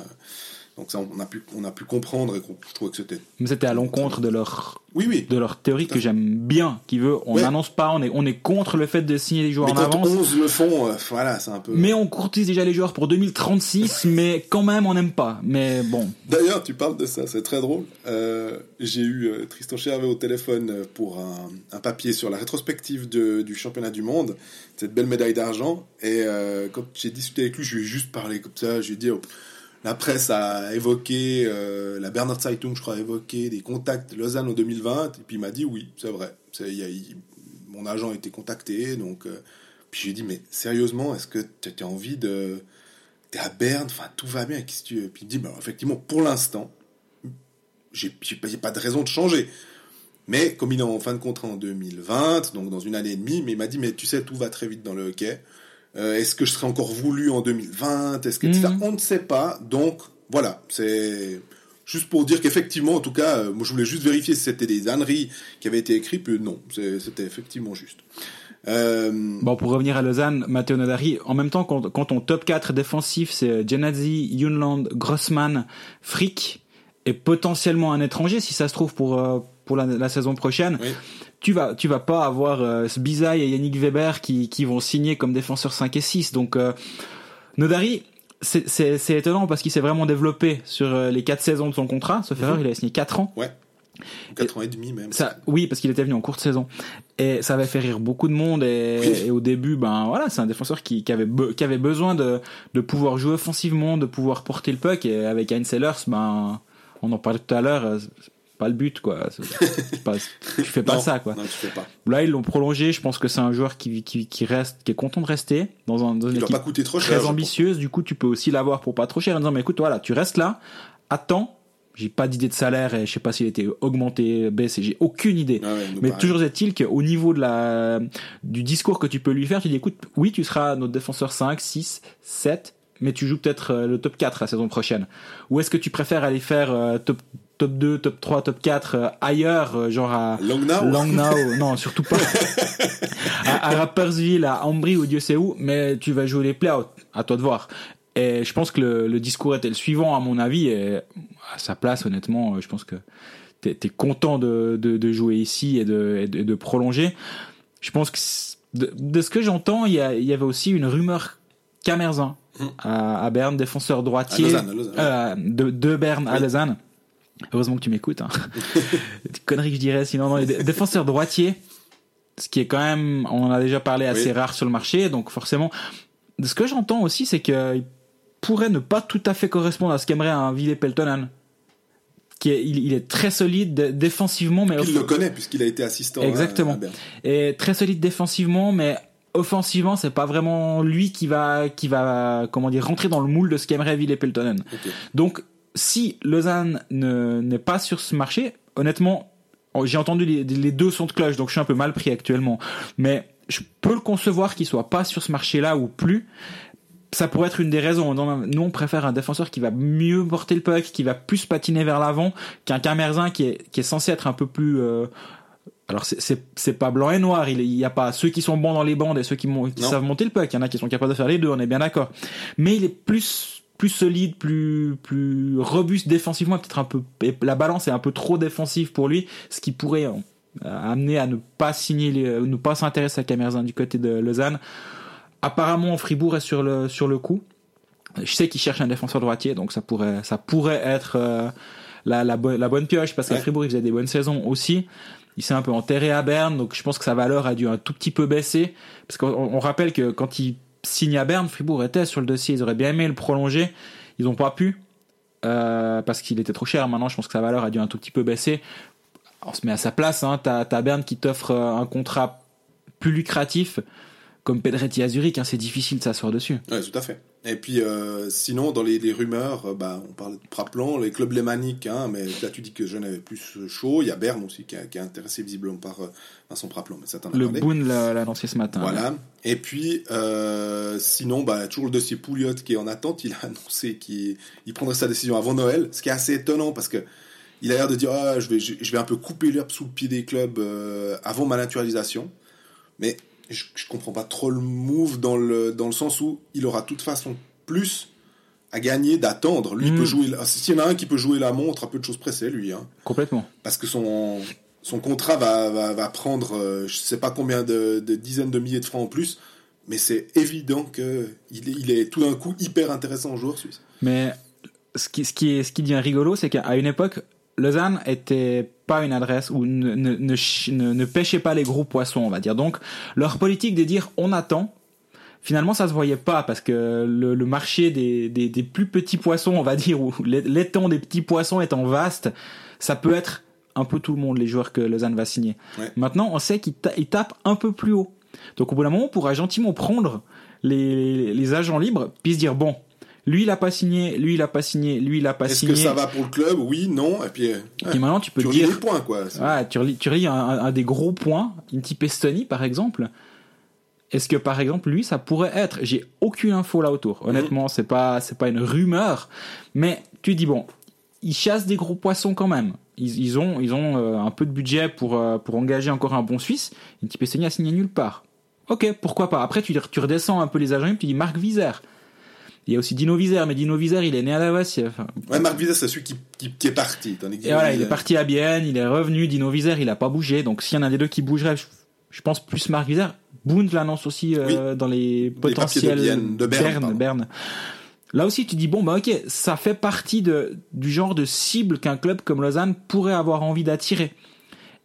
Speaker 1: Donc ça, on a pu, on a pu comprendre et je trouvais que c'était.
Speaker 2: Mais c'était à l'encontre de leur
Speaker 1: Oui, oui.
Speaker 2: de leur théorie que j'aime bien, qui veut, on
Speaker 1: Ouais.
Speaker 2: n'annonce pas, on est, on est contre le fait de signer les joueurs
Speaker 1: Mais
Speaker 2: en
Speaker 1: quand
Speaker 2: avance.
Speaker 1: 11 le font, euh, voilà, c'est un peu.
Speaker 2: Mais on courtise déjà les joueurs pour 2036, mais quand même on n'aime pas. Mais bon,
Speaker 1: D'ailleurs, tu parles de ça, c'est très drôle. Euh, J'ai eu euh, Tristan Chervet au téléphone pour un, un papier sur la rétrospective de- du championnat du monde, cette belle médaille d'argent. Et quand j'ai discuté avec lui, je lui ai juste parlé comme ça. Je lui ai dit, oh, la presse a évoqué, euh, la Bernard Zeitung, je crois, a évoqué des contacts Lausanne en 2020. Et puis il m'a dit, oui, c'est vrai. Mon agent a été contacté. Donc, euh, puis j'ai dit, mais sérieusement, est-ce que tu as envie de t'es à Berne, enfin tout va bien, qu'est-ce que tu Puis il me dit, bah, effectivement, pour l'instant, j'ai j'ai j'ai pas de raison de changer. Mais comme il est en fin de contrat en 2020, donc dans une année et demie, mais il m'a dit, mais tu sais, tout va très vite dans le hockey. Euh, Est-ce que je serai encore voulu en 2020 Est-ce que.
Speaker 2: Mhm.
Speaker 1: On ne sait pas. Donc voilà, c'est juste pour dire qu'effectivement, en tout cas, euh, moi je voulais juste vérifier si c'était des âneries qui avaient été écrites, puis non, c'était effectivement juste. Euh,
Speaker 2: bon pour revenir à Lausanne, Matteo Nodari, en même temps quand, quand ton top 4 défensif c'est Genadzi, Yunland, Grossman, Frick et potentiellement un étranger si ça se trouve pour euh, pour la, la saison prochaine,
Speaker 1: Oui.
Speaker 2: Tu vas tu vas pas avoir euh, Sbizaï et Yannick Weber qui qui vont signer comme défenseurs 5 et 6. Donc euh, Nodari c'est- c'est c'est étonnant parce qu'il s'est vraiment développé sur euh, les quatre saisons de son contrat. Sauf erreur, il a signé 4 ans.
Speaker 1: ouais, 4 ans et demi même.
Speaker 2: Ça, oui, parce qu'il était venu en courte saison. Et ça avait fait rire beaucoup de monde. Et,
Speaker 1: Oui.
Speaker 2: et au début, ben voilà, c'est un défenseur qui, qui avait, be- qui avait besoin de, de pouvoir jouer offensivement, de pouvoir porter le puck. Et avec Heinz Sellers, ben, on en parlait tout à l'heure, euh, pas le but, quoi. C'est- c'est pas- tu fais pas
Speaker 1: Non,
Speaker 2: ça, quoi.
Speaker 1: Non, tu fais pas.
Speaker 2: Là, ils l'ont prolongé. Je pense que c'est un joueur qui, qui, qui reste, qui est content de rester dans, un, dans une
Speaker 1: Il
Speaker 2: équipe
Speaker 1: pas coûter trop cher.
Speaker 2: très ambitieuse. Du coup, tu peux aussi l'avoir pour pas trop cher en disant, mais écoute, voilà, tu restes là, attends. J'ai pas d'idée de salaire et je sais pas s'il était augmenté, baissé, j'ai aucune idée.
Speaker 1: Ah ouais,
Speaker 2: Mais
Speaker 1: pareil.
Speaker 2: toujours est-il qu'au niveau de la, du discours que tu peux lui faire, tu dis écoute, oui, tu seras notre défenseur 5, 6, 7, mais tu joues peut-être euh, le top 4 la saison prochaine. Ou est-ce que tu préfères aller faire euh, top, top 2, top 3, top 4 euh, ailleurs, euh, genre à
Speaker 1: Long now
Speaker 2: non, surtout pas. à, à Rapperswil, à Ambry ou Dieu sait où, mais tu vas jouer les playoffs, à toi de voir. Et je pense que le, le discours était le suivant, à mon avis, et à sa place, honnêtement, euh, je pense que t'es es content de, de, de jouer ici et de, et prolonger. Je pense que de, de ce que j'entends, il y, a- il y avait aussi une rumeur Camerzin
Speaker 1: Hmm.
Speaker 2: à, à Berne, défenseur
Speaker 1: À
Speaker 2: droitier,
Speaker 1: Lausanne, à Lausanne.
Speaker 2: euh, de, de Berne à. Lausanne. Heureusement que tu m'écoutes. Hein. Que je dirais, sinon non, défenseur droitier ce qui est quand même, on en a déjà parlé, assez
Speaker 1: Oui.
Speaker 2: rare sur le marché. Donc forcément, ce que j'entends aussi, c'est qu'il pourrait ne pas tout à fait correspondre à ce qu'aimerait un Ville Peltonen. Qui est, il, il est très solide dé- défensivement, mais
Speaker 1: Il le connaît puisqu'il a été assistant.
Speaker 2: Exactement.
Speaker 1: à-
Speaker 2: et très solide défensivement, mais offensivement, c'est pas vraiment lui qui va, qui va, comment dire, rentrer dans le moule de ce qu'aimerait Ville Peltonen. Donc, si Lausanne ne- n'est pas sur ce marché, honnêtement, oh, j'ai entendu les, les deux sons de cloche, donc je suis un peu mal pris actuellement. Mais je peux le concevoir qu'il soit pas sur ce marché-là ou plus. Ça pourrait être une des raisons. Nous, on préfère un défenseur qui va mieux porter le puck, qui va plus patiner vers l'avant, qu'un Camerzin qui est, qui est censé être un peu plus... euh, alors c'est- pas blanc et noir, il n'y a pas ceux qui sont bons dans les bandes et ceux qui, qui savent monter le puck, il y en a qui sont capables de faire les deux, on est bien d'accord. Mais il est plus plus solide, plus plus robuste défensivement, peut-être un peu la balance est un peu trop défensive pour lui, ce qui pourrait euh, amener à ne pas signer les, ne pas s'intéresser à Camerzin du côté de Lausanne. Apparemment Fribourg est sur le sur le coup. Je sais qu'il cherche un défenseur droitier, donc ça pourrait ça pourrait être euh, la, la, bonne- la bonne pioche parce qu'à
Speaker 1: Ouais.
Speaker 2: Fribourg il faisait des bonnes saisons aussi. Il s'est un peu enterré à Berne, donc je pense que sa valeur a dû un tout petit peu baisser. Parce qu'on on rappelle que quand il signe à Berne, Fribourg était sur le dossier, ils auraient bien aimé le prolonger, ils n'ont pas pu euh, parce qu'il était trop cher. Maintenant, je pense que sa valeur a dû un tout petit peu baisser. On se met à sa place, hein. t'as t'as Berne qui t'offre euh, un contrat plus lucratif comme Pedretti à Zurich, hein, c'est difficile de s'asseoir dessus.
Speaker 1: Ouais, tout à fait. Et puis, euh, sinon, dans les, les rumeurs, euh, bah, on parle de Praplan, les clubs lémaniques, hein, mais là, tu dis que Jeune avait plus chaud. Il y a Berne aussi qui, a- qui est intéressé visiblement par euh, Vincent Praplan, mais ça t'en a
Speaker 2: Le. Boone l'a annoncé ce matin.
Speaker 1: Voilà. Et puis, euh, sinon, bah, toujours le dossier Pouliot qui est en attente. Il a annoncé qu'il il prendrait sa décision avant Noël, ce qui est assez étonnant parce que il a l'air de dire ah, je, vais, je, je vais un peu couper l'herbe sous le pied des clubs avant ma naturalisation. Mais je, je comprends pas trop le move dans le, dans le sens où il aura de toute façon plus à gagner d'attendre. Lui
Speaker 2: Mm.
Speaker 1: peut jouer. la- S'il y en a un qui peut jouer la montre, un peu de choses pressées, lui. Hein
Speaker 2: Complètement.
Speaker 1: parce que son, son contrat va, va, va prendre euh, je sais pas combien de, de dizaines de milliers de francs en plus, mais c'est évident que il est, il est tout d'un coup hyper intéressant joueur suisse.
Speaker 2: Mais ce qui, ce qui, est, ce qui devient rigolo, c'est qu'à une époque, Lausanne était pas une adresse où ne, ne, ne, ch- ne, ne pêchait pas les gros poissons, on va dire. Donc, leur politique de dire on attend, finalement, ça se voyait pas parce que le, le marché des, des, des plus petits poissons, on va dire, ou l'é- l'étang des petits poissons étant vaste, ça peut être un peu tout le monde, les joueurs que Lausanne va signer.
Speaker 1: Ouais.
Speaker 2: Maintenant, on sait qu'ils ta- tapent un peu plus haut. Donc, au bout d'un moment, on pourra gentiment prendre les, les agents libres, puis se dire bon, lui il a pas signé, lui il a pas signé, lui il a pas
Speaker 1: Est-ce
Speaker 2: signé.
Speaker 1: que ça va pour le club? Oui, non, et puis euh,
Speaker 2: Et maintenant tu peux
Speaker 1: tu
Speaker 2: dire,
Speaker 1: les points quoi.
Speaker 2: Ouais, tu relis, tu relis un, des gros points, une type Estonie par exemple. Est-ce que par exemple lui ça pourrait être? J'ai aucune info là autour. Honnêtement, c'est pas c'est pas une rumeur, mais tu dis bon, ils chassent des gros poissons quand même. Ils, ils ont ils ont euh, un peu de budget pour euh, pour engager encore un bon Suisse. Une type Estonie a signé nulle part. Ok, pourquoi pas. Après tu tu redescends un peu les agents, tu dis Marc Vizère. Il y a aussi Dino Vizère, mais Dino Vizère, il est né à Davos. il- Enfin,
Speaker 1: Ouais, Marc Vizet, c'est celui qui, qui, qui est parti. Tandis que
Speaker 2: et voilà, il est parti à Bienne, il est revenu, Dino Vizère, il a pas bougé. Donc s'il y en a des deux qui bougeraient, je, je pense plus Marc Vizère. Boone l'annonce aussi euh, dans les potentiels
Speaker 1: de Bienne- de Berne, pardon.
Speaker 2: Berne. Là aussi, tu dis bon bah ok, ça fait partie de du genre de cible qu'un club comme Lausanne pourrait avoir envie d'attirer.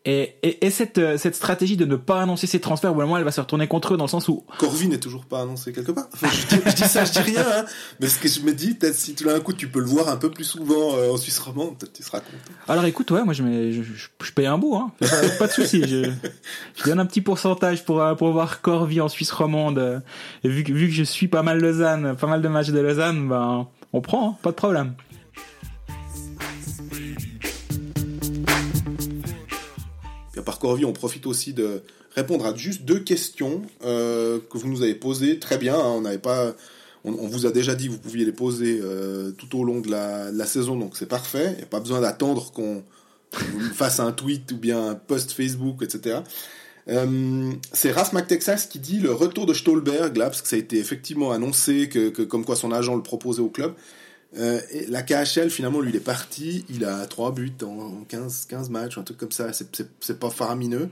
Speaker 2: Et, et, et cette, euh, cette stratégie de ne pas annoncer ses transferts, au moment, elle va se retourner contre eux dans le sens où
Speaker 1: Corvin n'est toujours pas annoncé quelque part. Enfin, je, dis, je dis ça, je dis rien. Hein. Mais ce que je me dis, peut-être si tout d'un coup tu peux le voir un peu plus souvent euh, en Suisse romande, peut-être tu seras content.
Speaker 2: Alors écoute, ouais, moi je, mets, je, je, paye un bout, hein. pas, pas de souci. Je, je donne un petit pourcentage pour euh, pour voir Corvi en Suisse romande. euh, Et vu que vu que je suis pas mal Lausanne, pas mal de matchs de Lausanne, ben on prend, hein, pas de problème.
Speaker 1: Part Corvi, on profite aussi de répondre à juste deux questions euh, que vous nous avez posées. Très bien, hein, on n'avait pas, on, vous a déjà dit que vous pouviez les poser euh, tout au long de la, saison, donc c'est parfait. Il n'y a pas besoin d'attendre qu'on fasse un tweet ou bien un post Facebook, etc. Euh, c'est Rasmac Texas qui dit le retour de Stolberg, là, parce que ça a été effectivement annoncé que comme quoi son agent le proposait au club. Euh, et la KHL, finalement, lui, il est parti. Il a 3 buts en 15, 15 matchs, un truc comme ça. C'est- pas faramineux.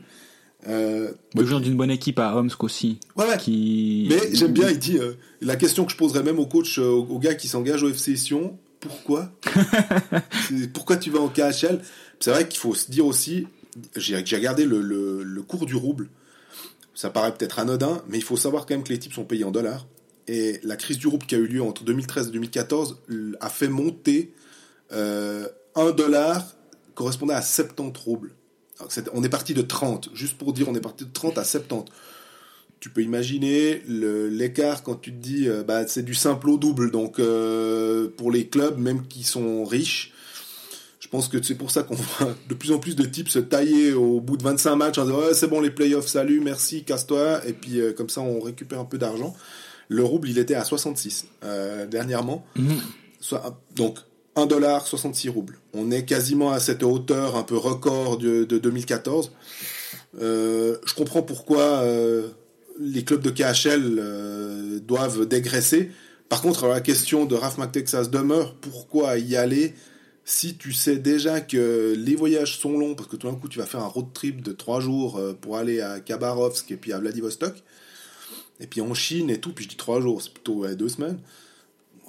Speaker 1: Euh,
Speaker 2: Le d'une bonne équipe à Omsk aussi,
Speaker 1: ouais, ouais.
Speaker 2: qui.
Speaker 1: Mais j'aime bien, il dit euh, la question que je poserais même au coach, euh, au, gars qui s'engage au FC Sion pourquoi Pourquoi tu vas en KHL C'est vrai qu'il faut se dire aussi, j'ai j'ai regardé le, le, le cours du rouble. Ça paraît peut-être anodin, mais il faut savoir quand même que les types sont payés en dollars. Et la crise du rouble qui a eu lieu entre 2013 et 2014 l- a fait monter euh, 1 dollar correspondait à 70 roubles. On est parti de 30, juste pour dire, on est parti de 30 à 70. Tu peux imaginer l'écart quand tu te dis, euh, bah, c'est du simple au double. Donc, euh, pour les clubs, même qui sont riches, je pense que c'est pour ça qu'on voit de plus en plus de types se tailler au bout de 25 matchs en disant, ouais, c'est bon, les playoffs, salut, merci, casse-toi. Et puis, euh, comme ça, on récupère un peu d'argent. Le rouble, il était à 66 euh, dernièrement. Soit, donc, 1 dollar, 66 roubles. On est quasiment à cette hauteur un peu record de, de 2014. Euh, je comprends pourquoi euh, les clubs de KHL euh, doivent dégraisser. Par contre, la question de Raf McTexas demeure. Pourquoi y aller si tu sais déjà que les voyages sont longs, parce que tout d'un coup tu vas faire un road trip de 3 jours pour aller à Khabarovsk et puis à Vladivostok, et puis en Chine et tout, puis je dis 3 jours, c'est plutôt ouais, 2 semaines.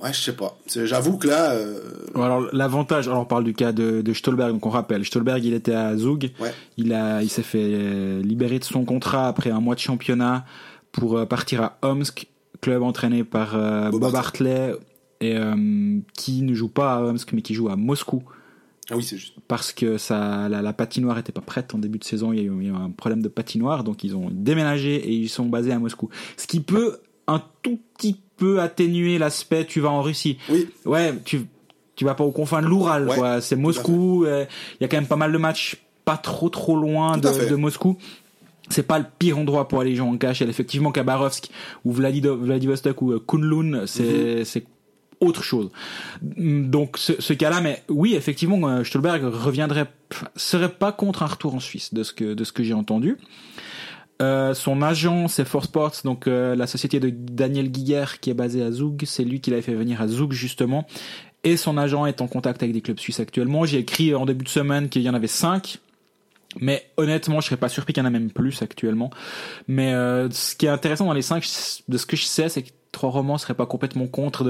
Speaker 1: Ouais, je sais pas. J'avoue que là, euh,
Speaker 2: alors l'avantage, alors on parle du cas de, de Stolberg, donc on rappelle, Stolberg il était à Zug,
Speaker 1: Ouais.
Speaker 2: il a, il s'est fait euh, libérer de son contrat après un mois de championnat pour euh, partir à Omsk, club entraîné par euh,
Speaker 1: Bob
Speaker 2: Bob Hartley et euh, qui ne joue pas à Omsk mais qui joue à Moscou
Speaker 1: ah oui, c'est juste.
Speaker 2: parce que ça, la, la patinoire était pas prête en début de saison, il y, a eu, il y a eu un problème de patinoire, donc ils ont déménagé et ils sont basés à Moscou. Ce qui peut un tout petit peu atténuer l'aspect tu vas en Russie.
Speaker 1: Oui,
Speaker 2: Ouais, tu tu vas pas aux confins de l'Oural,
Speaker 1: Ouais.
Speaker 2: C'est Moscou. euh, Il y a quand même pas mal de matchs pas trop trop loin de, de Moscou. C'est pas le pire endroit pour aller jouer en KHL. Effectivement, Khabarovsk ou Vladivostok ou euh, Kunlun, c'est c'est autre chose. Mm, Donc ce, cas-là, mais oui, effectivement, euh, Stolberg reviendrait, serait pas contre un retour en Suisse de ce que de ce que j'ai entendu. Euh, son agent, c'est Force Sports, donc euh, la société de Daniel Guiguer qui est basée à Zug. C'est lui qui l'avait fait venir à Zug justement. Et son agent est en contact avec des clubs suisses actuellement. J'ai écrit en début de semaine qu'il y en avait cinq. Mais honnêtement, je serais pas surpris qu'il y en a même plus actuellement. Mais ce qui est intéressant dans les cinq, de ce que je sais, c'est que trois romans seraient pas complètement contre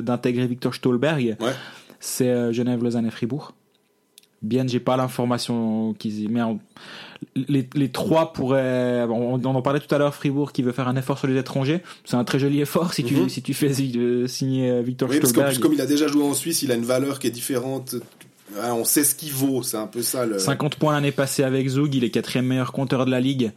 Speaker 2: d'intégrer Victor Stolberg.
Speaker 1: Ouais.
Speaker 2: C'est euh, Genève, Lausanne et Fribourg. Bien, j'ai pas l'information qu'ils mais en- les, les trois pourraient. On, on en parlait tout à l'heure. Fribourg qui veut faire un effort sur les étrangers. C'est un très joli effort si tu
Speaker 1: Mhm.
Speaker 2: si tu fais euh, signer euh, Victor
Speaker 1: oui parce
Speaker 2: Stolberg.
Speaker 1: plus, comme il a déjà joué en Suisse, il a une valeur qui est différente. On sait ce qu'il vaut, c'est un peu ça le.
Speaker 2: 50 points l'année passée avec Zug, il est quatrième meilleur compteur de la ligue.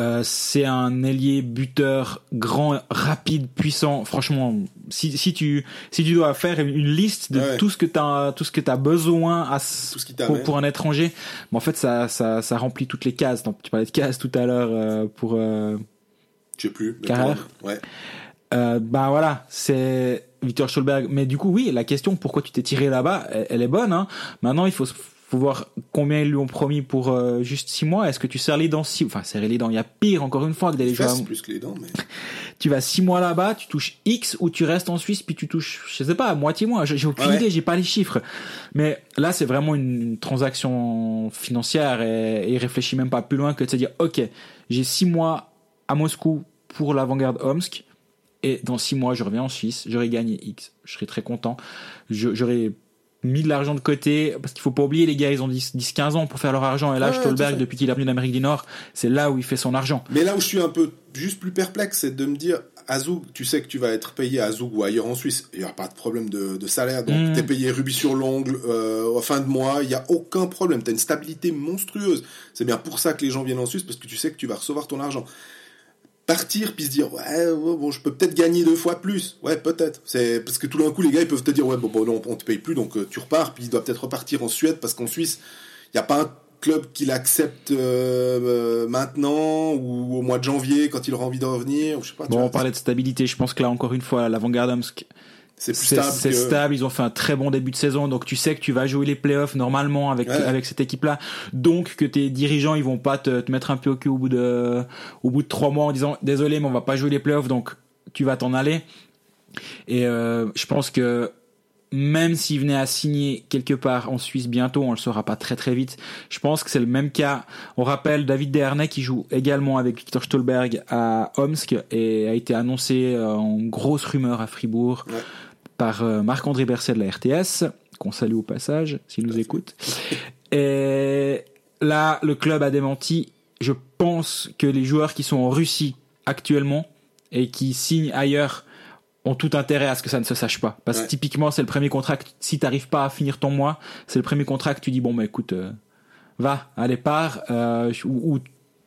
Speaker 2: Euh, c'est un ailier buteur grand, rapide, puissant. Franchement, si, si tu si tu dois faire une liste de
Speaker 1: Ouais.
Speaker 2: tout ce que t'as tout ce que t'as besoin à,
Speaker 1: Tout ce qui
Speaker 2: pour, pour un étranger, mais en fait ça, ça ça remplit toutes les cases. Donc, tu parlais de cases tout à l'heure euh, pour euh,
Speaker 1: Je sais plus. pour- Ouais.
Speaker 2: euh, bah voilà, c'est Victor Stolberg. Mais du coup, oui, la question pourquoi tu t'es tiré là-bas, elle, elle est bonne. Hein. Maintenant, il faut, faut voir combien ils lui ont promis pour euh, juste six mois. Est-ce que tu serres les dents six Enfin, serrer les dents. Il y a pire encore une fois que d'aller jouer. à-
Speaker 1: fesses plus que les dents, mais.
Speaker 2: Tu vas six mois là-bas, tu touches X ou tu restes en Suisse puis tu touches, je sais pas, à moitié moins. J'ai aucune
Speaker 1: Ouais.
Speaker 2: idée, j'ai pas les chiffres. Mais là, c'est vraiment une transaction financière et, et il réfléchit même pas plus loin que de se dire, ok, j'ai six mois à Moscou pour l'avant-garde Omsk et dans six mois, je reviens en Suisse, j'aurai gagné X. Je serai très content. J'aurai mis de l'argent de côté parce qu'il faut pas oublier les gars ils ont 10 10 15 ans pour faire leur argent. Et là
Speaker 1: Ouais,
Speaker 2: Stolberg depuis qu'il est venu d'Amérique du Nord c'est là où il fait son argent.
Speaker 1: Mais là où je suis un peu juste plus perplexe, c'est de me dire, à Zoug, tu sais que tu vas être payé à Zoug ou ailleurs en Suisse, il n'y aura pas de problème de, de salaire, donc
Speaker 2: Mm.
Speaker 1: t'es payé rubis sur l'ongle euh, fin de mois, il n'y a aucun problème, t'as une stabilité monstrueuse. C'est bien pour ça que les gens viennent en Suisse, parce que tu sais que tu vas recevoir ton argent. Partir puis se dire ouais, ouais, bon je peux peut-être gagner deux fois plus. Ouais peut-être. C'est parce que tout d'un coup les gars ils peuvent te dire ouais bon, bon non on te paye plus donc euh, tu repars puis il doit peut-être repartir en Suède parce qu'en Suisse il n'y a pas un club qui l'accepte euh, euh, maintenant ou au mois de janvier quand il aura envie de revenir ou je sais pas tu
Speaker 2: bon
Speaker 1: vois.
Speaker 2: on parlait de stabilité. Je pense que là encore une fois l'avant-garde Omsk
Speaker 1: c'est stable
Speaker 2: c'est
Speaker 1: que-
Speaker 2: stable, ils ont fait un très bon début de saison, donc tu sais que tu vas jouer les playoffs normalement avec
Speaker 1: Ouais.
Speaker 2: avec cette équipe-là, donc que tes dirigeants ils vont pas te, te mettre un peu au cul au bout de au bout de trois mois en disant désolé mais on va pas jouer les playoffs donc tu vas t'en aller. Et euh, je pense que même s'il venait à signer quelque part en Suisse bientôt, on le saura pas très très vite. Je pense que c'est le même cas. On rappelle David Dernay qui joue également avec Victor Stolberg à Omsk et a été annoncé euh, en grosse rumeur à Fribourg
Speaker 1: Ouais.
Speaker 2: Par euh, Marc-André Berset de la RTS, qu'on salue au passage s'il nous écoute. Et là, le club a démenti. je pense que les joueurs qui sont en Russie actuellement et qui signent ailleurs ont tout intérêt à ce que ça ne se sache pas. Parce que
Speaker 1: Ouais.
Speaker 2: typiquement, c'est le premier contrat que si t'arrives pas à finir ton mois, c'est le premier contrat que tu dis bon bah écoute, euh, va, allez pars, euh, ou, ou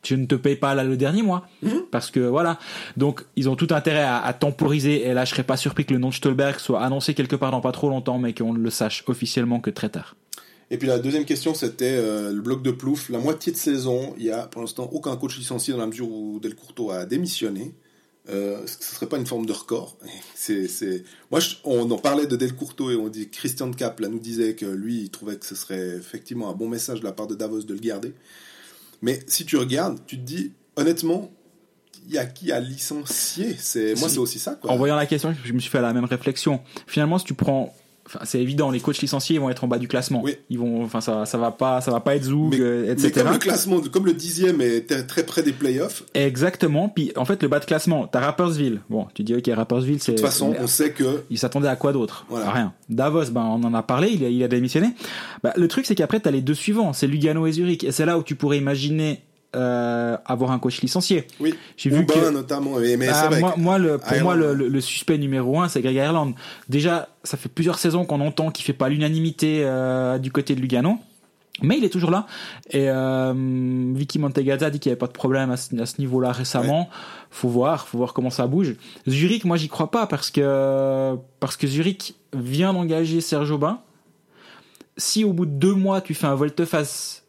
Speaker 2: je ne te paye pas là le dernier mois. Parce que voilà. Donc ils ont tout intérêt à, à temporiser et là je serais pas surpris que le nom de Stolberg soit annoncé quelque part dans pas trop longtemps mais qu'on ne le sache officiellement que très tard.
Speaker 1: Et puis la deuxième question, c'était euh, le bloc de plouf. La moitié de saison, il y a pour l'instant aucun coach licencié dans la mesure où Del Courto a démissionné. Euh, ce serait pas une forme de record c'est, c'est... Moi, je- on en parlait de Del Courto et on dit Christian Cap là nous disait que lui, il trouvait que ce serait effectivement un bon message de la part de Davos de le garder. Mais si tu regardes, tu te dis honnêtement, il y a qui a licencié C'est moi, c'est aussi ça. Quoi.
Speaker 2: En voyant la question, je me suis fait la même réflexion. Finalement, si tu prends, enfin, c'est évident, les coachs licenciés ils vont être en bas du classement.
Speaker 1: Oui.
Speaker 2: Ils vont, enfin, ça, ça va pas, ça va pas être Zoug,
Speaker 1: Mais-
Speaker 2: euh,
Speaker 1: Mais
Speaker 2: etc.
Speaker 1: comme le classement, comme le dixième est très- près des playoffs,
Speaker 2: Exactement. Puis, en fait, le bas de classement, t'as Rappersville. Bon, tu dis, ok, Rappersville, c'est.
Speaker 1: de toute façon, on sait que
Speaker 2: Il s'attendait à quoi d'autre?
Speaker 1: Voilà.
Speaker 2: À Rien. Davos, ben, on en a parlé, il a, il a démissionné. Bah, le truc, c'est qu'après, t'as les deux suivants, c'est Lugano et Zurich. Et c'est là où tu pourrais imaginer euh, avoir un coach licencié.
Speaker 1: oui,
Speaker 2: J'ai vu
Speaker 1: Aubin
Speaker 2: que
Speaker 1: notamment. Mais, mais
Speaker 2: Ah,
Speaker 1: vrai.
Speaker 2: moi,
Speaker 1: que-
Speaker 2: moi, le, pour moi, le, le- le suspect numéro un, c'est Greg Ireland. Déjà, ça fait plusieurs saisons qu'on entend qu'il fait pas l'unanimité euh, du côté de Lugano. Mais il est toujours là. Et euh, Vicky Montegazza dit qu'il n'y avait pas de problème à ce, niveau-là récemment. Faut voir, faut voir comment ça bouge. Zurich, moi, j'y crois pas parce que parce que Zurich vient d'engager Serge Aubin. Si au bout de deux mois tu fais un volte-face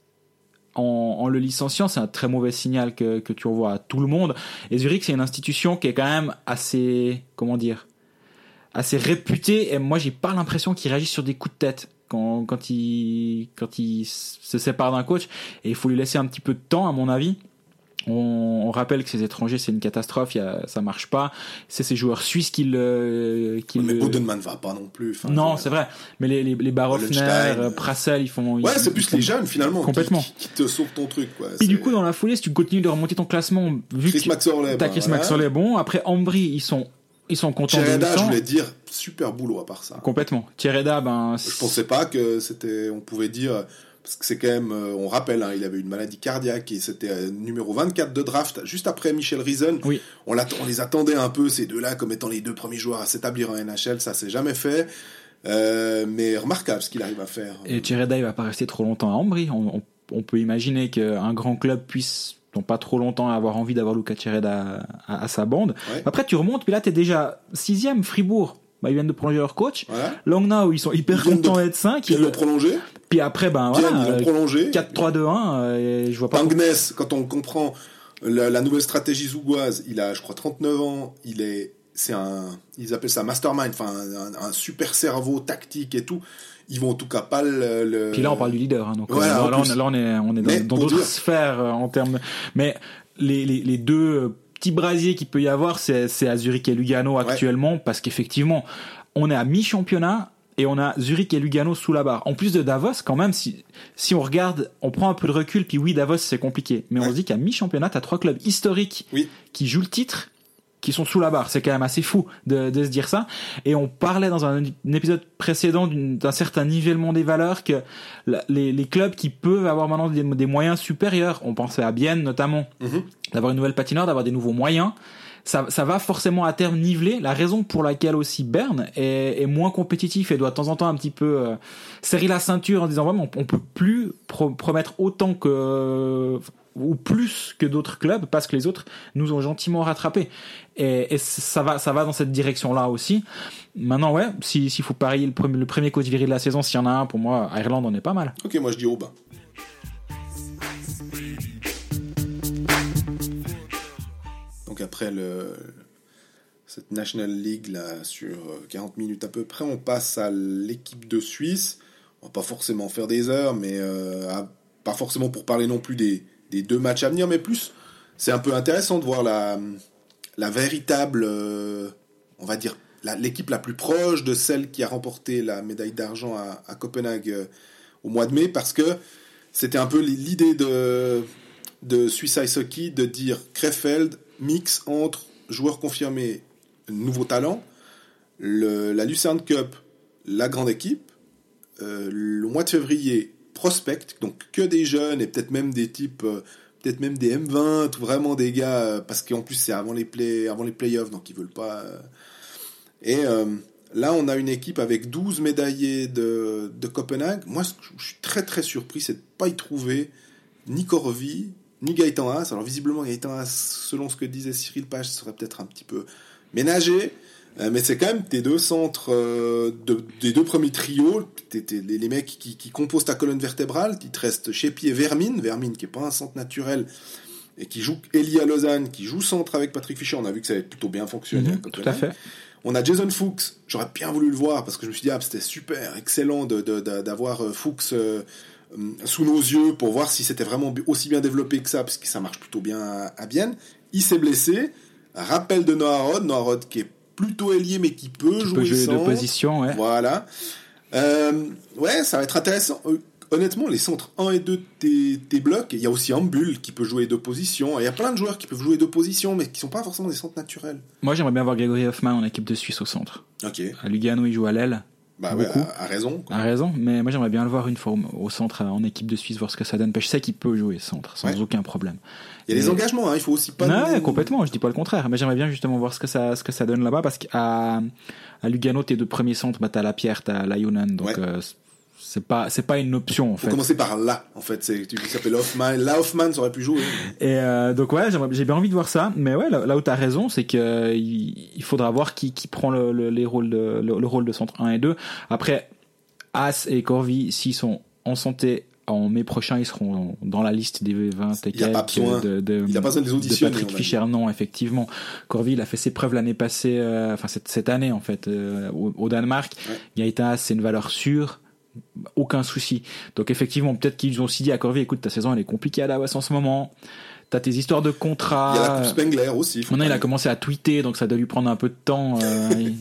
Speaker 2: en, le licenciant, c'est un très mauvais signal que, tu envoies à tout le monde. Et Zurich, c'est une institution qui est quand même assez, comment dire, assez réputée. Et moi, j'ai pas l'impression qu'il réagisse sur des coups de tête quand, quand quand il se sépare d'un coach. Et il faut lui laisser un petit peu de temps, à mon avis. On, on rappelle que ces étrangers, c'est une catastrophe, y a, ça marche pas. C'est ces joueurs suisses qui le, qui
Speaker 1: mais
Speaker 2: le-
Speaker 1: Bodenman va pas non plus. Enfin,
Speaker 2: non, c'est vrai. Mais les, les, les Barofner, euh, Prassel, ils font.
Speaker 1: Ouais, c'est plus les jeunes finalement qui-
Speaker 2: Complètement.
Speaker 1: Qui, qui te sauvent ton truc. Quoi.
Speaker 2: Puis du coup, dans la foulée, si tu continues de remonter ton classement, vu
Speaker 1: Chris
Speaker 2: que
Speaker 1: Maxorley.
Speaker 2: t'as Chris
Speaker 1: voilà.
Speaker 2: Maxwell bon, après Ambry, ils sont, ils sont contents
Speaker 1: je
Speaker 2: 800.
Speaker 1: voulais dire super boulot à part ça.
Speaker 2: Complètement. Thierreda, ben,
Speaker 1: Je pensais pas que c'était, on pouvait dire, parce que c'est quand même, euh, on rappelle, hein, il avait une maladie cardiaque et c'était euh, numéro 24 de draft, juste après Michel Reason.
Speaker 2: Oui.
Speaker 1: On, les attendait un peu, ces deux-là, comme étant les deux premiers joueurs à s'établir en NHL, ça s'est jamais fait. Euh, mais remarquable ce qu'il arrive à faire.
Speaker 2: Et Thierreda, il va pas rester trop longtemps à Ambry. On, on- on peut imaginer qu'un grand club puisse, dans pas trop longtemps, avoir envie d'avoir Luca Thierreda à, à sa bande.
Speaker 1: Ouais.
Speaker 2: Après, tu remontes, puis là, t'es déjà sixième, Fribourg. Bah, ils viennent de prolonger leur coach.
Speaker 1: Voilà.
Speaker 2: Langnau, ils sont hyper
Speaker 1: Ils
Speaker 2: contents d'être 5.
Speaker 1: Puis ils l'ont prolongé.
Speaker 2: Puis après, ben
Speaker 1: Bien,
Speaker 2: voilà,
Speaker 1: ils l'ont
Speaker 2: euh,
Speaker 1: prolongé.
Speaker 2: 4-3-2-1, euh, et je vois pas.
Speaker 1: Pangnes, quand on comprend la, la nouvelle stratégie zougoise, il a, je crois, 39 ans, il est, c'est un, ils appellent ça mastermind, enfin, un, un super cerveau tactique et tout. Ils vont en tout cas pas le. le-
Speaker 2: Puis là, on parle du leader. Hein, donc
Speaker 1: Voilà,
Speaker 2: euh, là, on, là, on est, on est dans d'autres
Speaker 1: dire-
Speaker 2: sphères euh, en termes. de- Mais les, les, les deux euh, petits brasiers qu'il peut y avoir, c'est c'est à Zurich et Lugano actuellement, parce qu'effectivement, on est à mi-championnat et on a Zurich et Lugano sous la barre. En plus de Davos, quand même, si, si on regarde, on prend un peu de recul, puis oui, Davos, c'est compliqué. Mais on se dit qu'à mi-championnat, t'as trois clubs historiques
Speaker 1: Oui.
Speaker 2: qui jouent le titre qui sont sous la barre. C'est quand même assez fou de, de se dire ça. Et on parlait dans un, un épisode précédent d'un certain nivellement des valeurs que la- les, les clubs qui peuvent avoir maintenant des, des moyens supérieurs, on pensait à Bienne notamment,
Speaker 1: Mhm.
Speaker 2: d'avoir une nouvelle patinoire, d'avoir des nouveaux moyens, ça, ça va forcément à terme niveler. La raison pour laquelle aussi Berne est, est moins compétitif et doit de temps en temps un petit peu euh, serrer la ceinture en disant vraiment on, on peut plus pro- promettre autant que ou plus que d'autres clubs parce que les autres nous ont gentiment rattrapés et, et ça va ça va dans cette direction là aussi maintenant ouais si- s'il faut parier le premier, le premier coach de la saison s'il y en a un pour moi Ireland on est pas mal
Speaker 1: Ok, moi je dis Aubin. Donc après cette National League là sur euh, 40 minutes à peu près, on passe à l'équipe de Suisse. On va pas forcément faire des heures, mais euh, pas forcément pour parler non plus des, deux matchs à venir, mais plus c'est un peu intéressant de voir la, véritable, euh, on va dire, l'équipe la plus proche de celle qui a remporté la médaille d'argent à, Copenhague euh, au mois de mai, parce que c'était un peu l'idée de, de Swiss Ice Hockey de dire Krefeld mix entre joueurs confirmés, nouveaux talents, le, la Lucerne Cup, la grande équipe, euh, le mois de février, prospect, donc que des jeunes et peut-être même des types, euh, peut-être même des M20 ou vraiment des gars euh, parce qu'en plus c'est avant les play avant les playoffs donc ils veulent pas et là on a une équipe avec 12 médaillés de, de Copenhague. Moi je suis très très surpris c'est de pas y trouver ni Corvi ni Gaëtan Haas alors visiblement Gaëtan Haas selon ce que disait Cyril Page serait peut-être un petit peu ménagé euh, mais c'est quand même tes deux centres euh, de- des deux premiers trios, les, les mecs qui, qui composent ta colonne vertébrale. Il te reste Shepi et Vermine. Vermine qui est pas un centre naturel et qui joue Eli à Lausanne, qui joue centre avec Patrick Fischer. On a vu que ça avait plutôt bien fonctionné.
Speaker 2: Mhm, tout à fait.
Speaker 1: On a Jason Fuchs. J'aurais bien voulu le voir parce que je me suis dit ah c'était super, excellent de- de- de- d'avoir euh, Fuchs euh, sous nos yeux pour voir si c'était vraiment aussi bien développé que ça parce que ça marche plutôt bien à, à Bienne. Il s'est blessé. Rappel de Noah Rod, Noah Rod qui est plutôt ailier mais qui peut
Speaker 2: Tu
Speaker 1: jouer
Speaker 2: peux jouer de position, ouais.
Speaker 1: Voilà. Euh, ouais, ça va être intéressant. Euh, Honnêtement, les centres 1 et 2 de tes, blocs, il y a aussi Ambul qui peut jouer deux positions. Il y a plein de joueurs qui peuvent jouer deux positions, mais qui sont pas forcément des centres naturels.
Speaker 2: Moi, j'aimerais bien voir Gregory Hoffman en équipe de Suisse au centre.
Speaker 1: Ok.
Speaker 2: À Lugano, il joue à l'aile.
Speaker 1: Bah ouais, à, à raison. quoi.
Speaker 2: A raison, mais moi j'aimerais bien le voir une fois au- au centre euh, en équipe de Suisse, voir ce que ça donne. Parce que Je sais qu'il peut jouer centre sans
Speaker 1: Ouais.
Speaker 2: aucun problème.
Speaker 1: Il y a des engagements, hein, il faut aussi pas.
Speaker 2: non, complètement, je dis pas le contraire, mais j'aimerais bien justement voir ce que ça, ce que ça donne là-bas parce qu'à à Lugano, tes deux premiers centres, bah, t'as la Pierre, t'as la Yunan, donc
Speaker 1: Ouais.
Speaker 2: euh, c'est pas, c'est pas une option en
Speaker 1: faut
Speaker 2: fait.
Speaker 1: commencer par là, en fait. C'est, tu s'appelle Hoffman. Là, Hoffman, ça aurait pu jouer.
Speaker 2: Et euh, donc ouais, j'ai bien envie de voir ça, mais ouais, là, là où t'as raison, c'est que il, il faudra voir qui, qui prend le, le- les rôles de, le, le rôle de centre 1 et 2. Après, As et Corvi, s'ils sont en santé en mai prochain, ils seront dans la liste des 20 et
Speaker 1: Il y a pas besoin.
Speaker 2: de, de,
Speaker 1: Il a pas besoin de les auditionner,
Speaker 2: Patrick Fischer, non, effectivement. Corvi, il a fait ses preuves l'année passée, euh, enfin cette, cette année en fait, euh, au, au Danemark.
Speaker 1: Ouais.
Speaker 2: Gaëtan c'est une valeur sûre aucun souci. Donc effectivement, peut-être qu'ils ont aussi dit à Corvi, écoute, ta saison elle est compliquée à Davos en ce moment. T'as tes histoires de contrat.
Speaker 1: Il y a la Coupe Spengler aussi.
Speaker 2: Maintenant, il a commencé à tweeter, donc ça doit lui prendre un peu de temps. Euh, il-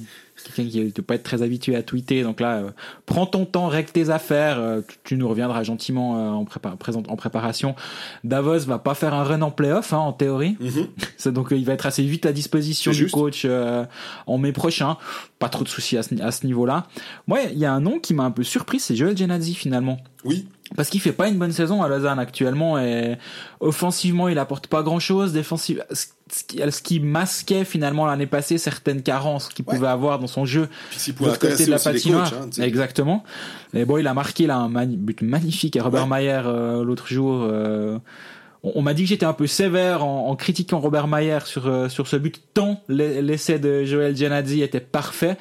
Speaker 2: Quelqu'un qui ne peut pas être très habitué à tweeter, donc là, euh, prends ton temps, règle tes affaires. euh, tu, tu nous reviendras gentiment euh, en, prépa- présent- en préparation. Davos va pas faire un run en playoff, hein, en théorie.
Speaker 1: Mhm.
Speaker 2: C'est donc euh, il va être assez vite à disposition du
Speaker 1: juste.
Speaker 2: coach euh, en mai prochain. Pas trop de soucis à ce, niveau-là. Moi, il y a un nom qui m'a un peu surpris, c'est Joel Genadzi finalement.
Speaker 1: Oui.
Speaker 2: Parce qu'il fait pas une bonne saison à Lausanne actuellement et offensivement il apporte pas grand chose. Défensivement, ce qui, masquait finalement l'année passée certaines carences qu'il
Speaker 1: Ouais.
Speaker 2: pouvait avoir dans son jeu
Speaker 1: Puis
Speaker 2: de
Speaker 1: pouvait
Speaker 2: l'autre côté de la patinoire.
Speaker 1: coachs. hein.
Speaker 2: Exactement. Et bon, il a marqué là un mani- but magnifique à Robert
Speaker 1: Ouais.
Speaker 2: Mayer euh, l'autre jour. euh, on on m'a dit que j'étais un peu sévère en, en critiquant Robert Mayer sur euh, sur ce but tant l'e- l'essai de Joel Gianazzi était parfait.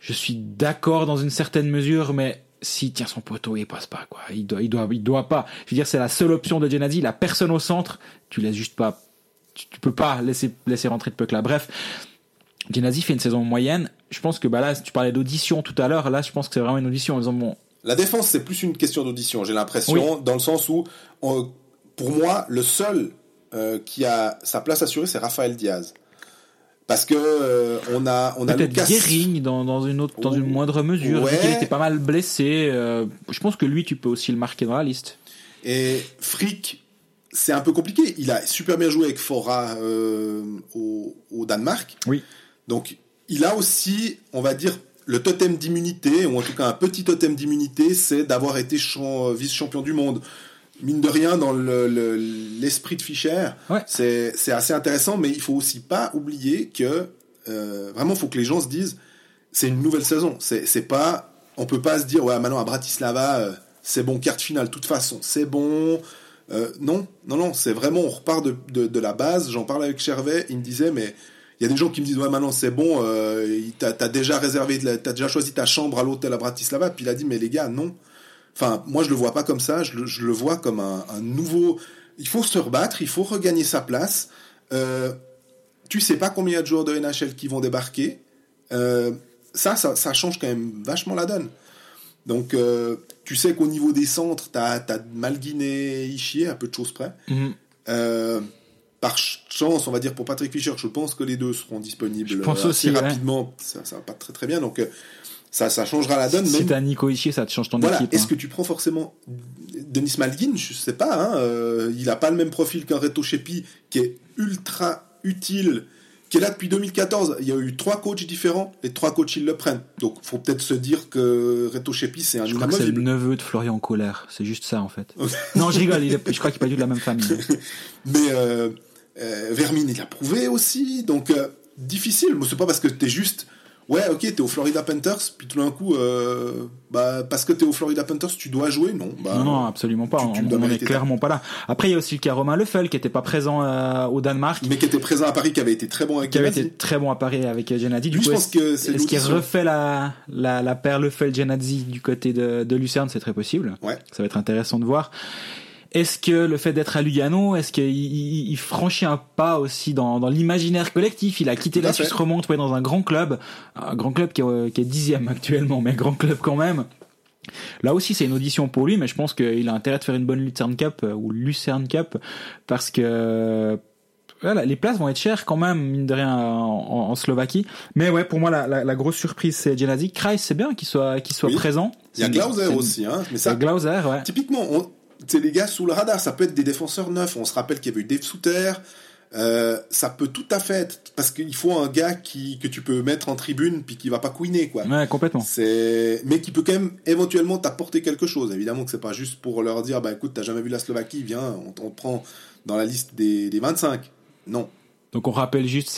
Speaker 2: Je suis d'accord dans une certaine mesure, mais s'il tient son poteau, il passe pas quoi. Il doit, il doit, il doit pas. Je veux dire, c'est la seule option de Gianazzi. Il a personne au centre. Tu laisses juste pas. Tu, tu peux pas laisser laisser rentrer de puck là. Bref. Genasi fait une saison moyenne. Je pense que bah là, tu parlais d'audition tout à l'heure. Là, je pense que c'est vraiment une audition en disant bon,
Speaker 1: La défense, c'est plus une question d'audition, j'ai l'impression, dans le sens où, on- pour moi, le seul euh, qui a sa place assurée, c'est Raphaël Diaz. Parce que euh, on a, on a
Speaker 2: peut-être
Speaker 1: Lucas.
Speaker 2: Guéring dans, dans une autre, dans une moindre mesure.
Speaker 1: Ouais.
Speaker 2: Qu'il était pas mal blessé. euh, je pense que lui, tu peux aussi le marquer dans la liste.
Speaker 1: Et Frick, c'est un peu compliqué. Il a super bien joué avec Fora euh, au, au Danemark.
Speaker 2: Oui.
Speaker 1: Donc, il a aussi, on va dire, le totem d'immunité, ou en tout cas un petit totem d'immunité, c'est d'avoir été champ- vice-champion du monde. Mine de rien, dans le- le- l'esprit de Fischer,
Speaker 2: Ouais.
Speaker 1: c'est assez intéressant, mais il faut aussi pas oublier que euh, vraiment, faut que les gens se disent, c'est une nouvelle saison. C'est pas, on peut pas se dire, ouais, maintenant à Bratislava, euh, c'est bon, carte finale, de toute façon, c'est bon. Euh, non, non, non, c'est vraiment, on repart de, de, de la base. J'en parlais avec Chervet, il me disait, mais il y a des gens qui me disent, ouais, maintenant c'est bon, euh, t'as t'as déjà réservé, t'as déjà choisi ta chambre à l'hôtel à Bratislava. Puis il a dit, mais les gars, non. Enfin, moi je le vois pas comme ça, je le, je le vois comme un, un nouveau. Il faut se rebattre, il faut regagner sa place. Euh, tu sais pas combien il y a de joueurs de NHL qui vont débarquer. Euh, ça, ça, ça change quand même vachement la donne. Donc, euh, tu sais qu'au niveau des centres, t'as as Malguiné et Ishier, à peu de choses près. Euh, par ch- chance, on va dire pour Patrick Fischer, je pense que les deux seront disponibles
Speaker 2: Je pense aussi,
Speaker 1: assez
Speaker 2: ouais.
Speaker 1: rapidement. Ça, ça va pas très très bien, donc ça, ça changera la donne.
Speaker 2: Si
Speaker 1: même
Speaker 2: t'as Nico Ishier, ça te change ton
Speaker 1: voilà.
Speaker 2: équipe.
Speaker 1: Est-ce
Speaker 2: hein.
Speaker 1: que tu prends forcément Denis Malguin? Je sais pas. Hein, euh, il a pas le même profil qu'un Reto Shepi qui est ultra utile qui est là depuis 2014. Il y a eu trois coachs différents, les trois coachs ils le prennent. Donc faut peut-être se dire que Reto Chepi c'est un
Speaker 2: Je crois que c'est le neveu de Florian Colère, c'est juste ça en fait. non, je rigole, il est- je crois qu'il n'est pas du de la même famille.
Speaker 1: Mais euh, euh, Vermin il a prouvé aussi, donc difficile. Mais c'est pas parce que t'es juste ouais ok t'es au Florida Panthers puis tout d'un coup euh, bah parce que t'es au Florida Panthers tu dois jouer non? Bah
Speaker 2: Non, non, absolument pas.
Speaker 1: tu-
Speaker 2: on
Speaker 1: tu
Speaker 2: on
Speaker 1: dois
Speaker 2: n'en est
Speaker 1: mériter ta-
Speaker 2: clairement pas là. Après, il y a aussi le cas Romain Leffel qui n'était pas présent euh, au Danemark,
Speaker 1: mais qui était présent à Paris qui avait été très bon avec
Speaker 2: qui avait été très bon à Paris avec euh, Gennady. Du
Speaker 1: Lui,
Speaker 2: coup,
Speaker 1: je pense que c'est
Speaker 2: est-ce qu'il
Speaker 1: l'audition.
Speaker 2: refait la, la, la paire Leffel-Gennady du côté de, de Lucerne? C'est très possible.
Speaker 1: Ouais.
Speaker 2: Ça va être intéressant de voir. Est-ce que le fait d'être à Lugano, est-ce qu'il il, il franchit un pas aussi dans, dans l'imaginaire collectif? Il a quitté la. Suisse romande être dans un grand club, un grand club qui est, qui est dixième actuellement, mais grand club quand même. Là aussi, c'est une audition pour lui, mais je pense qu'il a intérêt de faire une bonne Lucerne Cup euh, ou Lucerne Cup parce que voilà, les places vont être chères quand même, mine de rien, en, en Slovaquie. Mais ouais, pour moi, la, la, la grosse surprise, c'est Genadi. Kreis, c'est bien qu'il soit, qu'il soit
Speaker 1: Oui.
Speaker 2: présent.
Speaker 1: Il y a Glauser aussi hein mais
Speaker 2: Il y a
Speaker 1: ça
Speaker 2: Glauser, ouais.
Speaker 1: Typiquement, on- c'est les gars sous le radar. Ça peut être des défenseurs neufs. On se rappelle qu'il y avait eu Dave Souter. Euh, ça peut tout à fait être parce qu'il faut un gars qui que tu peux mettre en tribune puis qui va pas couiner quoi.
Speaker 2: Ouais, complètement.
Speaker 1: C'est mais qui peut quand même éventuellement t'apporter quelque chose. Évidemment que c'est pas juste pour leur dire bah écoute t'as jamais vu la Slovaquie viens on t'en prend dans la liste des, des 25. Non.
Speaker 2: Donc on rappelle juste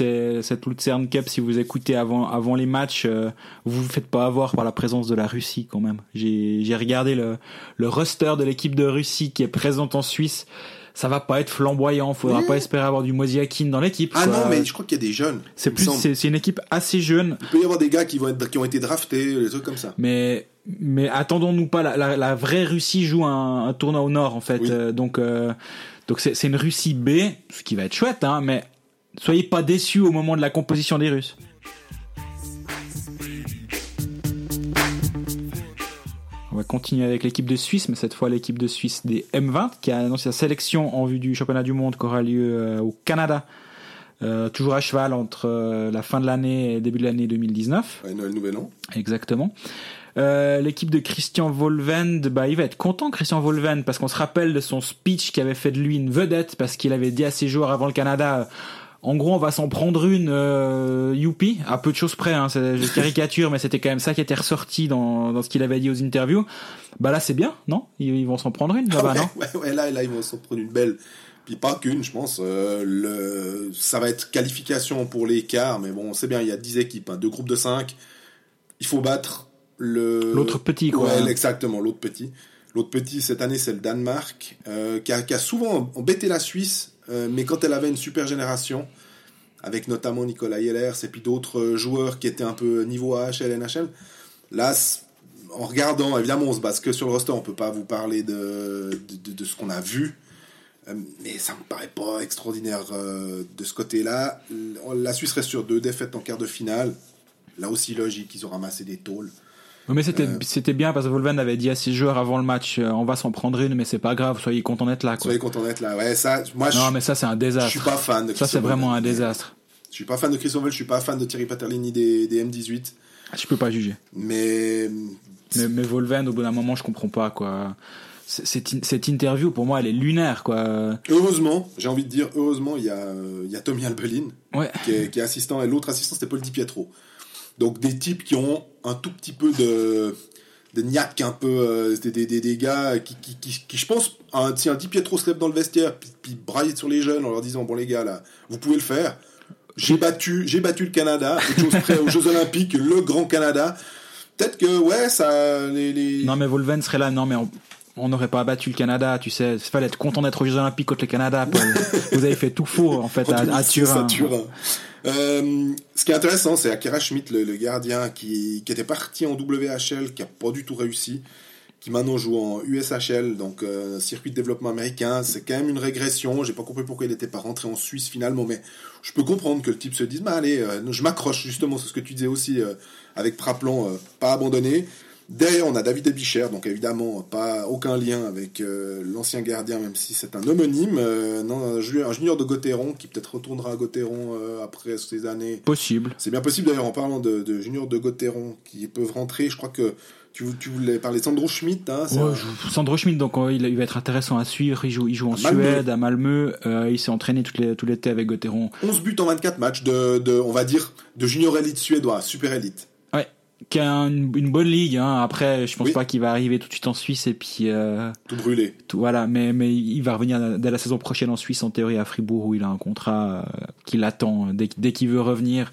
Speaker 2: cette Lucerne Cup, si vous écoutez avant, avant les matchs, euh, vous vous faites pas avoir par la présence de la Russie quand même. J'ai regardé le, le roster de l'équipe de Russie qui est présente en Suisse. Ça va pas être flamboyant, faudra
Speaker 1: Oui.
Speaker 2: pas espérer avoir du Moziakin dans l'équipe.
Speaker 1: Ah non mais je crois qu'il y a des jeunes.
Speaker 2: c'est plus c'est une équipe assez jeune,
Speaker 1: Il peut y avoir des gars qui vont être qui ont été draftés des trucs comme ça.
Speaker 2: mais mais attendons-nous pas la, la, la vraie Russie joue un, un tournoi au nord en fait,
Speaker 1: Oui.
Speaker 2: Euh, donc euh, donc c'est une Russie B, ce qui va être chouette, hein, mais soyez pas déçus au moment de la composition des Russes. On va continuer avec l'équipe de Suisse, mais cette fois l'équipe de Suisse des M20 qui a annoncé sa sélection en vue du championnat du monde qui aura lieu euh, au Canada, euh, toujours à cheval entre euh, la fin de l'année et début de l'année 2019.
Speaker 1: Ouais, Noël Nouvel An.
Speaker 2: Exactement. Euh, L'équipe de Christian Volvend, bah, il va être content, Christian Volvend, parce qu'on se rappelle de son speech qui avait fait de lui une vedette, parce qu'il avait dit à ses joueurs avant le Canada, en gros, on va s'en prendre une, euh, youpi, à peu de choses près, hein, c'est je caricature, mais c'était quand même ça qui était ressorti dans, dans ce qu'il avait dit aux interviews. Bah là, c'est bien, non? Ils, ils vont s'en prendre une, là-bas,
Speaker 1: ouais,
Speaker 2: non?
Speaker 1: ouais, ouais, là, là, ils vont s'en prendre une belle. Puis pas qu'une, je pense. Euh, le... Ça va être qualification pour les quarts, mais bon, on sait bien, il y a 10 équipes, hein, deux groupes de 5. Il faut battre le...
Speaker 2: L'autre petit, quoi.
Speaker 1: Ouais, exactement, l'autre petit. L'autre petit, cette année, c'est le Danemark, euh, qui, a, qui a souvent embêté la Suisse, euh, mais quand elle avait une super génération, avec notamment Nicolas Yellers et puis d'autres euh, joueurs qui étaient un peu niveau AHL, NHL, là, en regardant, évidemment, on se base que sur le roster, on peut pas vous parler de, de, ce qu'on a vu, euh, mais ça me paraît pas extraordinaire de ce côté-là. La Suisse reste sur deux défaites en quart de finale. Là aussi, logique, ils ont ramassé des tôles.
Speaker 2: Mais c'était
Speaker 1: Euh.
Speaker 2: c'était bien parce que Volvend avait dit à ses joueurs avant le match, euh, on va s'en prendre une, mais c'est pas grave, soyez contents d'être là, quoi.
Speaker 1: Soyez contents d'être là. Ouais, ça, moi, je,
Speaker 2: Non, mais ça, c'est un
Speaker 1: je
Speaker 2: désastre.
Speaker 1: suis pas fan de
Speaker 2: Ça, c'est vraiment un désastre.
Speaker 1: Je suis pas fan de Christophe Volvend, je suis pas fan de Thierry Paterlini des, des M18.
Speaker 2: Je peux pas juger.
Speaker 1: Mais
Speaker 2: Mais, mais Volven, au bout d'un moment, je comprends pas, quoi. Cette, cette interview, pour moi, elle est lunaire, quoi.
Speaker 1: heureusement, j'ai envie de dire, heureusement, il y a, il y a Tommy Albelin
Speaker 2: Ouais.
Speaker 1: qui est, qui est assistant et l'autre assistant c'était Paul Di Pietro. Donc des types qui ont un tout petit peu de de niaque un peu euh, des, des, des, des gars qui, qui, qui, qui, je pense un, si un Di Pietro se lève dans le vestiaire puis, puis braille sur les jeunes en leur disant bon les gars là vous pouvez le faire j'ai battu j'ai battu le Canada près aux Jeux Olympiques le grand Canada peut-être que ouais ça les, les...
Speaker 2: Non, mais Volven serait là. Non, mais on on n'aurait pas battu le Canada, tu sais. Il fallait être content d'être aux Jeux Olympiques contre le Canada. Paul. Vous avez fait tout faux, en fait, à, à
Speaker 1: 2006
Speaker 2: Turin.
Speaker 1: à Turin. Euh, ce qui est intéressant, c'est Akira Schmidt, le, gardien, qui, était parti en WHL, qui a pas du tout réussi, qui maintenant joue en USHL, donc euh, circuit de développement américain. C'est quand même une régression. J'ai pas compris pourquoi il n'était pas rentré en Suisse finalement, mais je peux comprendre que le type se dise, bah allez, euh, je m'accroche justement, c'est ce que tu disais aussi avec Praplon, euh, pas abandonné. Derrière, on a David Ebicher, donc évidemment pas aucun lien avec euh, l'ancien gardien, même si c'est un homonyme. Euh, non, un junior, un junior de Gauthieron qui peut-être retournera à Gauthieron euh, après ces années.
Speaker 2: Possible.
Speaker 1: C'est bien possible d'ailleurs en parlant de, de juniors de Gauthieron qui peuvent rentrer. Je crois que tu, tu voulais parler de Sandro Schmidt. Hein,
Speaker 2: Ouais,
Speaker 1: un-
Speaker 2: Sandro Schmidt, donc il, il va être intéressant à suivre. Il joue, il joue en
Speaker 1: À.
Speaker 2: Suède, à Malmö. Euh, il s'est entraîné tout l'été avec Gauthieron.
Speaker 1: 11 buts en 24 matchs de, de, on va dire, de junior élite suédois, super élite.
Speaker 2: Qui a une, une bonne ligue. Hein. Après, je pense
Speaker 1: Oui.
Speaker 2: pas qu'il va arriver tout de suite en Suisse et puis euh,
Speaker 1: Tout brûlé.
Speaker 2: tout, voilà. Mais mais il va revenir dès la saison prochaine en Suisse en théorie à Fribourg où il a un contrat euh, qui l'attend dès, dès qu'il veut revenir.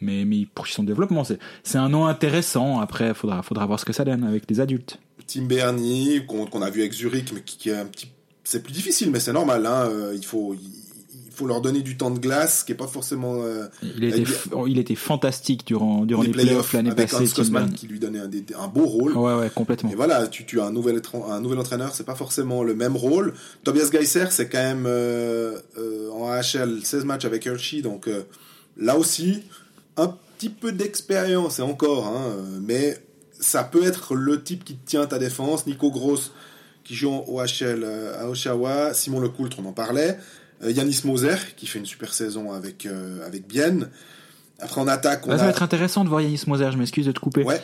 Speaker 2: Mais mais il poursuit son développement. C'est c'est un nom intéressant. Après, faudra faudra voir ce que ça donne avec les adultes.
Speaker 1: Tim Berni, qu'on qu'on a vu avec Zurich, mais qui, qui est un petit. C'est plus difficile, mais c'est normal. Hein, euh, il, faut, il faut leur donner du temps de glace, qui est pas forcément. euh,
Speaker 2: Il était il fantastique durant durant
Speaker 1: les
Speaker 2: les playoffs l'année passée.
Speaker 1: Hans
Speaker 2: Bern.
Speaker 1: qui lui donnait un, des- un beau rôle.
Speaker 2: Ouais ouais complètement.
Speaker 1: Et voilà, tu, tu as un nouvel, un nouvel entraîneur, c'est pas forcément le même rôle. Tobias Geiser, c'est quand même euh, euh, en AHL 16 matchs avec Hershey, donc là aussi, un petit peu d'expérience, et encore, hein, mais ça peut être le type qui tient ta défense. Nico Gross, qui joue en OHL à Oshawa, Simon Lecoultre, on en parlait, Yanis Moser, qui fait une super saison avec, euh, avec Bienne. Après, en attaque, on
Speaker 2: ça
Speaker 1: a...
Speaker 2: va être intéressant de voir Yanis Moser, je m'excuse de te couper.
Speaker 1: Ouais.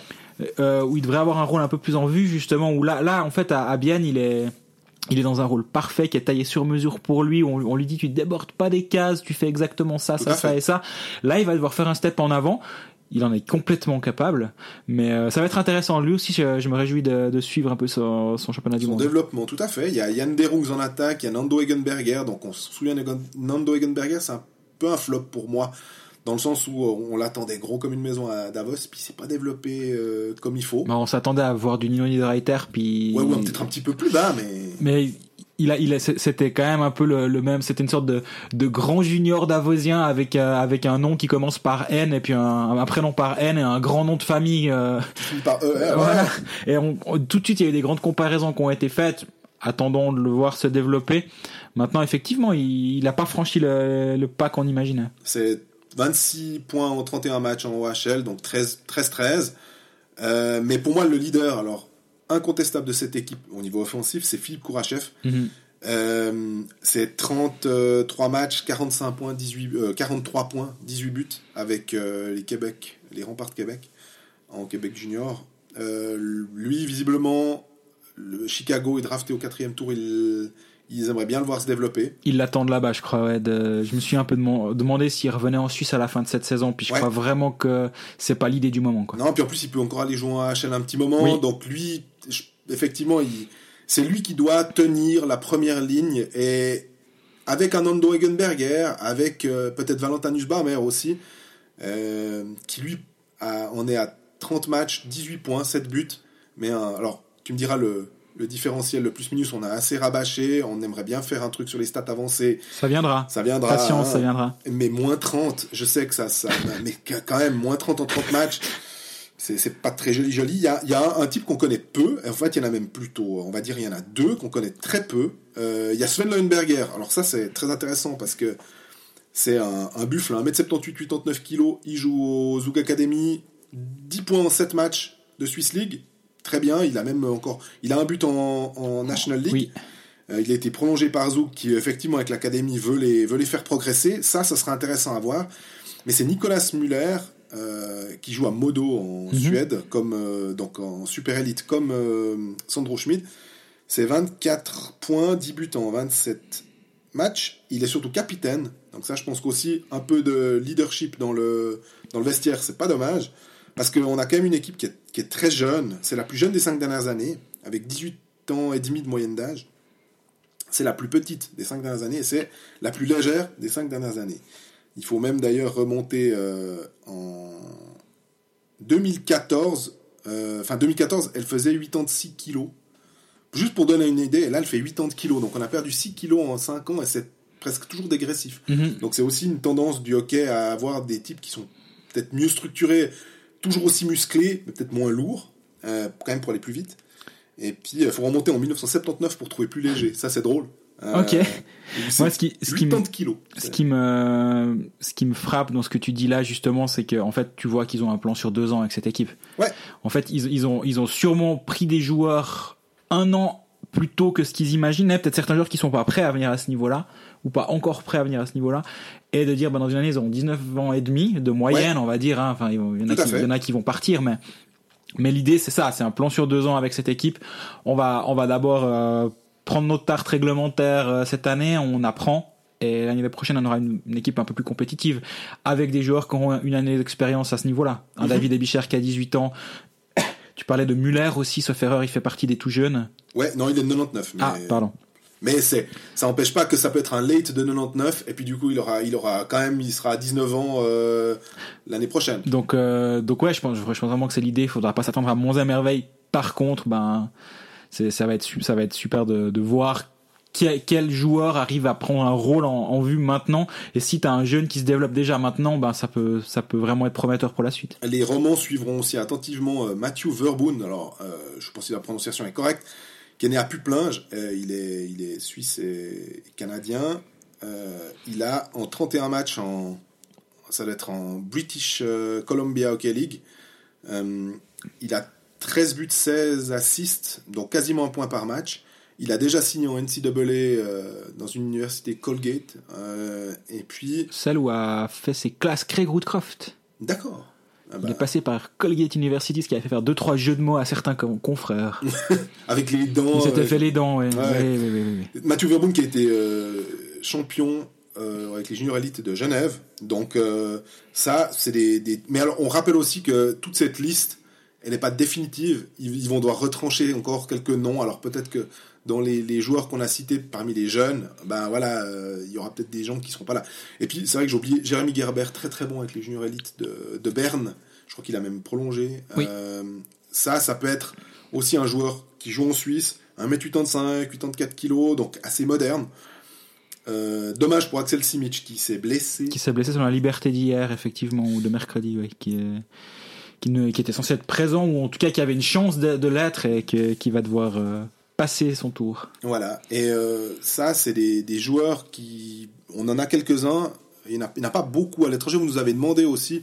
Speaker 2: Euh, où il devrait avoir un rôle un peu plus en vue, justement, où là, là en fait, à, à Bienne, il est, il est dans un rôle parfait, qui est taillé sur mesure pour lui, on, on lui dit, tu débordes pas des cases, tu fais exactement ça,
Speaker 1: Tout
Speaker 2: ça, ça et ça. Là, il va devoir faire un step en avant. Il en est complètement capable, mais euh, ça va être intéressant. Lui aussi, je, je me réjouis de, de suivre un peu son, son championnat du
Speaker 1: Son
Speaker 2: monde.
Speaker 1: développement, tout à fait. Il y a Yann Derungs en attaque, il y a Nando Egenberger. Donc on se souvient de Nando Egenberger, c'est un peu un flop pour moi, dans le sens où on l'attendait gros comme une maison à Davos, puis c'est pas développé euh, comme il faut.
Speaker 2: Bah, on s'attendait à voir du Nino Niederreiter, puis.
Speaker 1: Ouais, ouais, peut-être un petit peu plus bas, mais
Speaker 2: Mais il a, il a, c'était quand même un peu le, le même. C'était une sorte de, de grand junior davosien avec euh, avec un nom qui commence par N et puis un, un prénom par N et un grand nom de famille. euh,
Speaker 1: par E,
Speaker 2: voilà.
Speaker 1: ouais.
Speaker 2: Et on- on- tout de suite, il y a eu des grandes comparaisons qui ont été faites. Attendons de le voir se développer. Maintenant, effectivement, il n'a pas franchi le, le pas qu'on imaginait.
Speaker 1: C'est 26 points en 31 matchs en OHL, donc 13-13. Euh, mais pour moi, le leader, alors incontestable de cette équipe au niveau offensif, c'est Philippe Kourachev. Euh, c'est 33 matchs, 45 points, 18, euh, 43 points, 18 buts avec euh, les Québec, les remparts de Québec en Québec junior. Euh, lui, visiblement, le Chicago est drafté au quatrième tour. Il, ils aimeraient bien le voir se développer.
Speaker 2: Ils l'attendent là-bas, je crois. Ouais, de- je me suis un peu deman- demandé s'il revenait en Suisse à la fin de cette saison. Puis je
Speaker 1: Ouais.
Speaker 2: crois vraiment que c'est pas l'idée du moment. Quoi.
Speaker 1: Non, puis en plus, il peut encore aller jouer en AHL un petit moment.
Speaker 2: Oui.
Speaker 1: Donc lui, je- effectivement, c'est lui qui doit tenir la première ligne. Et avec un Nando Egenberger, avec euh, peut-être Valentin Nussbaumer aussi, euh, qui lui a- en est à 30 matchs, 18 points, 7 buts. Mais un- alors, tu me diras le, le différentiel, le plus-minus, on a assez rabâché. On aimerait bien faire un truc sur les stats avancées.
Speaker 2: Ça viendra.
Speaker 1: Ça viendra.
Speaker 2: Patience,
Speaker 1: hein.
Speaker 2: ça viendra.
Speaker 1: Mais moins 30, je sais que ça, ça mais quand même, moins 30 en 30 matchs, c'est pas très joli joli. Il y a, il y a un, un type qu'on connaît peu, en fait il y en a même plutôt, on va dire il y en a deux qu'on connaît très peu. Euh, il y a Sven Leuenberger, alors ça c'est très intéressant parce que c'est un, un buffle, 1m78, 89 kg, il joue au Zug Academy, 10 points en 7 matchs de Swiss League, très bien, il a même encore, il a un but en, en National League.
Speaker 2: Oui.
Speaker 1: Euh, il a été prolongé par Zouk qui, effectivement, avec l'académie, veut les, veut les faire progresser. Ça, ça sera intéressant à voir. Mais c'est Nicolas Muller euh, qui joue à Modo en
Speaker 2: Mhm.
Speaker 1: Suède, comme, euh, donc en super élite, comme euh, Sandro Schmid. C'est 24 points, 10 buts en 27 matchs. Il est surtout capitaine. Donc ça, je pense qu'aussi un peu de leadership dans le, dans le vestiaire, c'est pas dommage. Parce qu'on a quand même une équipe qui est, qui est très jeune. C'est la plus jeune des 5 dernières années, avec 18 ans et demi de moyenne d'âge. C'est la plus petite des 5 dernières années et c'est la plus légère des 5 dernières années. Il faut même d'ailleurs remonter euh, en 2014. euh, Enfin, 2014, elle faisait 86 kilos. Juste pour donner une idée, là, elle fait 80 kilos. Donc, on a perdu 6 kilos en 5 ans et c'est presque toujours dégressif.
Speaker 2: Mhm.
Speaker 1: Donc, c'est aussi une tendance du hockey à avoir des types qui sont peut-être mieux structurés, toujours aussi musclés, mais peut-être moins lourds, euh, quand même pour aller plus vite. Et puis, il faut remonter en 1979 pour trouver plus léger. Ça, c'est drôle. Euh,
Speaker 2: Ok. Moi, ce qui, ce qui me,
Speaker 1: 80 kilos.
Speaker 2: ce qui me, ce qui me frappe dans ce que tu dis là, justement, c'est que, en fait, tu vois qu'ils ont un plan sur deux ans avec cette équipe.
Speaker 1: Ouais.
Speaker 2: En fait, ils, ils ont, ils ont sûrement pris des joueurs un an plus tôt que ce qu'ils imaginaient. Peut-être certains joueurs qui sont pas prêts à venir à ce niveau-là, ou pas encore prêts à venir à ce niveau-là. Et de dire, bah, dans une année, ils ont 19 ans et demi de moyenne, on va dire, hein. Enfin, il y en a qui, il y en a qui vont partir, mais, mais l'idée, c'est ça. C'est un plan sur deux ans avec cette équipe. On va, on va d'abord, euh, prendre notre tarte réglementaire euh, cette année, on apprend. Et l'année prochaine, on aura une, une équipe un peu plus compétitive, avec des joueurs qui auront une année d'expérience à ce niveau-là. Un
Speaker 1: Mhm.
Speaker 2: David Ebicher qui a 18 ans. Tu parlais de Muller aussi, sauf erreur, il fait partie des tout jeunes.
Speaker 1: Ouais, non, il est de 99. Mais,
Speaker 2: Ah, pardon.
Speaker 1: mais c'est, ça n'empêche pas que ça peut être un late de 99, et puis du coup, il aura, il aura quand même, il sera à 19 ans euh, l'année prochaine.
Speaker 2: Donc, euh, donc ouais, je pense, je pense vraiment que c'est l'idée. Il faudra pas s'attendre à monts et merveilles. Par contre, ben, ça va être, super de, voir quel, joueur arrive à prendre un rôle en, vue maintenant. Et si t'as un jeune qui se développe déjà maintenant, ben, ça peut, vraiment être prometteur pour la suite.
Speaker 1: Les romans suivront aussi attentivement euh, Matthew Verboon, alors euh, je pense que la prononciation est correcte, qui est né à Puplinge, euh, il, est, suisse et canadien. Euh, il a en 31 matchs, en, ça doit être en British euh, Columbia Hockey League, euh, il a 13 buts, 16 assists, donc quasiment un point par match. Il a déjà signé en NCAA euh, dans une université Colgate. euh, et puis,
Speaker 2: Celle où a fait ses classes Craig Woodcroft.
Speaker 1: d'accord. Ah
Speaker 2: Il
Speaker 1: bah,
Speaker 2: est passé par Colgate University, ce qui a fait faire deux trois jeux de mots à certains confrères.
Speaker 1: avec les dents.
Speaker 2: Il s'était
Speaker 1: euh,
Speaker 2: fait les dents, ouais.
Speaker 1: Ouais. Mathieu Verboom qui a été euh, champion euh, avec les juniors élites de Genève. Donc euh, ça, c'est des, des- Mais alors, on rappelle aussi que toute cette liste, elle n'est pas définitive. Ils, ils vont devoir retrancher encore quelques noms. Alors peut-être que dans les, les joueurs qu'on a cités parmi les jeunes, ben voilà, euh, il y aura peut-être des gens qui seront pas là. Et puis c'est vrai que j'ai oublié Jérémy Gerber, très très bon avec les juniors élites de, de Berne. Je crois qu'il a même prolongé.
Speaker 2: Oui.
Speaker 1: Euh, ça, ça peut être aussi un joueur qui joue en Suisse, 1m85, 84 kg, donc assez moderne. Euh, dommage pour Axel Simic qui s'est blessé.
Speaker 2: Qui s'est blessé sur la liberté d'hier, effectivement, ou de mercredi, ouais, qui est qui, était censé être présent ou en tout cas qui avait une chance de, l'être et qui va devoir euh, passer son tour.
Speaker 1: Voilà. Et euh, ça, c'est des, joueurs qui. On en a quelques-uns. Il n'y en, a- pas beaucoup à l'étranger. Vous nous avez demandé aussi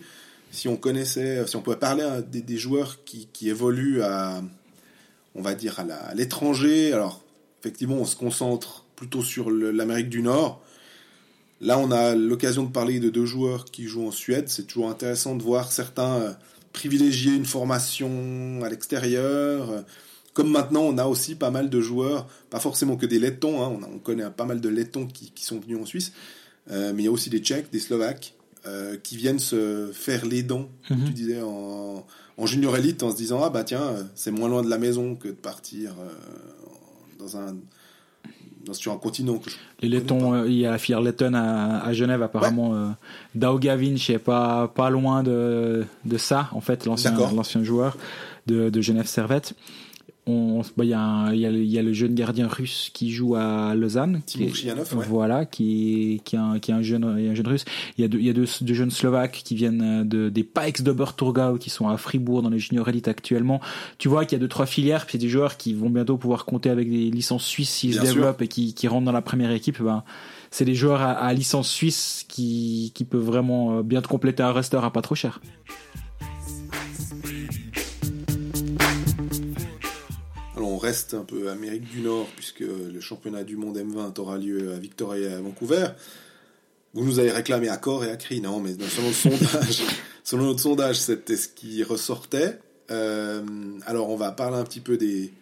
Speaker 1: si on connaissait, si on pouvait parler à des, joueurs qui, qui évoluent à, on va dire, à l'étranger. Alors, effectivement, on se concentre plutôt sur l'Amérique du Nord. Là, on a l'occasion de parler de deux joueurs qui jouent en Suède. C'est toujours intéressant de voir certains euh, privilégier une formation à l'extérieur. Comme maintenant, on a aussi pas mal de joueurs, pas forcément que des Lettons, hein, on, a- on connaît pas mal de Lettons qui, qui sont venus en Suisse, euh, mais il y a aussi des Tchèques, des Slovaques, euh, qui viennent se faire les dents, comme
Speaker 2: Mhm.
Speaker 1: tu disais, en, en junior élite, en se disant, ah bah tiens, euh, c'est moins loin de la maison que de partir euh, dans un, sur un continent. Que je
Speaker 2: Les Lettons, euh, il y a lettonne à, à Genève apparemment. Euh, Daugavinch est pas pas loin de, de ça en fait, l'ancien joueur de, de Genève Servette. On, bah, il y, il y, il y a le jeune gardien russe qui joue à Lausanne. qui est-
Speaker 1: ouais.
Speaker 2: Voilà, qui, qui, est un, qui est un jeune, y un jeune russe. Il y a deux, il y a deux, deux jeunes slovaques qui viennent de, des Pikes d'Oberturgau qui sont à Fribourg dans les juniors élites actuellement. Tu vois qu'il y a deux, trois filières, puis il y a des joueurs qui vont bientôt pouvoir compter avec des licences suisses s'ils se
Speaker 1: sûr.
Speaker 2: développent et qui, qui rentrent dans la première équipe. Ben, c'est des joueurs à, à licence suisse qui, qui peuvent vraiment euh, bien te compléter un roster à pas trop cher.
Speaker 1: Reste un peu Amérique du Nord puisque le championnat du monde M20 aura lieu à Victoria et à Vancouver. Vous nous avez réclamé à corps et à cri, non, mais selon le sondage, selon notre sondage, c'était ce qui ressortait. Euh, alors on va parler un petit peu des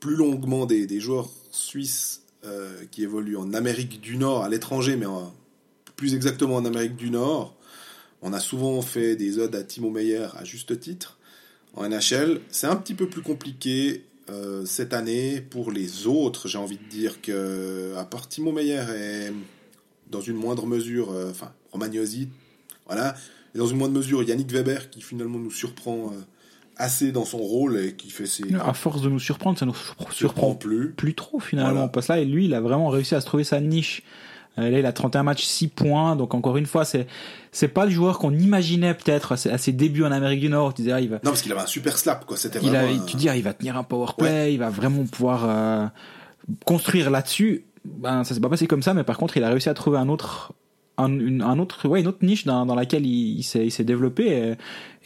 Speaker 1: plus longuement des, joueurs suisses euh, qui évoluent en Amérique du Nord, à l'étranger, mais plus exactement en Amérique du Nord. On a souvent fait des odes à Timo Meyer à juste titre en NHL. C'est un petit peu plus compliqué euh, cette année pour les autres. J'ai envie de dire que, à part Timo Meyer et dans une moindre mesure, euh, enfin, Romagnosi, voilà, et dans une moindre mesure, Yannick Weber qui finalement nous surprend euh, assez dans son rôle et qui fait ses.
Speaker 2: À force de nous surprendre, ça nous surprend,
Speaker 1: surprend plus.
Speaker 2: plus trop finalement.
Speaker 1: Voilà.
Speaker 2: Parce que là, et lui, il a vraiment réussi à se trouver sa niche. Là, il a 31 matchs, 6 points. Donc, encore une fois, c'est, c'est pas le joueur qu'on imaginait peut-être à ses, débuts en Amérique du Nord. Tu disais, ah, il va,
Speaker 1: Non, parce qu'il avait un super slap, quoi. C'était
Speaker 2: il
Speaker 1: vraiment.
Speaker 2: a,
Speaker 1: un-
Speaker 2: tu dis, ah, il va tenir un power play, il va vraiment pouvoir euh, construire là-dessus. ben, ça s'est pas passé comme ça, mais par contre, il a réussi à trouver un autre, un, une, un autre, ouais, une autre niche dans, dans laquelle il, il s'est, il s'est développé et, et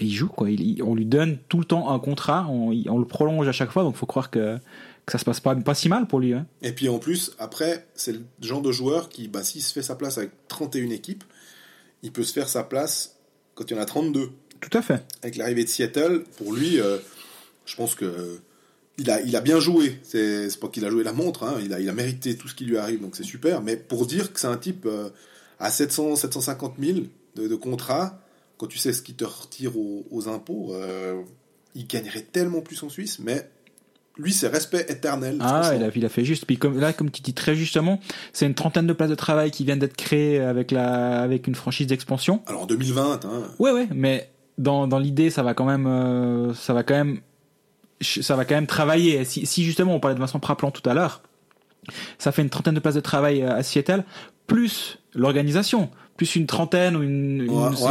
Speaker 2: il joue quoi. Il, il- on lui donne tout le temps un contrat, on, on le prolonge à chaque fois, donc faut croire que, que ça se passe pas, pas si mal pour lui. Hein.
Speaker 1: Et puis en plus, après, c'est le genre de joueur qui, bah, s'il se fait sa place avec 31 équipes, il peut se faire sa place quand il y en a 32.
Speaker 2: Tout à fait.
Speaker 1: Avec l'arrivée de Seattle, pour lui, euh, je pense que euh, il a, il a bien joué. C'est pas qu'il a joué la montre, hein, il, a, il a mérité tout ce qui lui arrive, donc c'est super. Mais pour dire que c'est un type euh, à 700, 750 000 de, de contrat, quand tu sais ce qu'il te retire aux, aux impôts, il gagnerait tellement plus en Suisse, mais lui, c'est respect éternel.
Speaker 2: Ah, il a, il a fait juste. Puis comme, là, comme tu dis très justement, c'est une trentaine de places de travail qui viennent d'être créées avec la, avec une franchise d'expansion.
Speaker 1: Alors en 2020, hein,
Speaker 2: Ouais, ouais, mais dans, dans l'idée, ça va quand même, euh, ça va quand même, ça va quand même travailler. Si, si justement on parlait de Vincent Praplan tout à l'heure, ça fait une trentaine de places de travail euh, à Seattle, plus l'organisation, plus une trentaine ou une,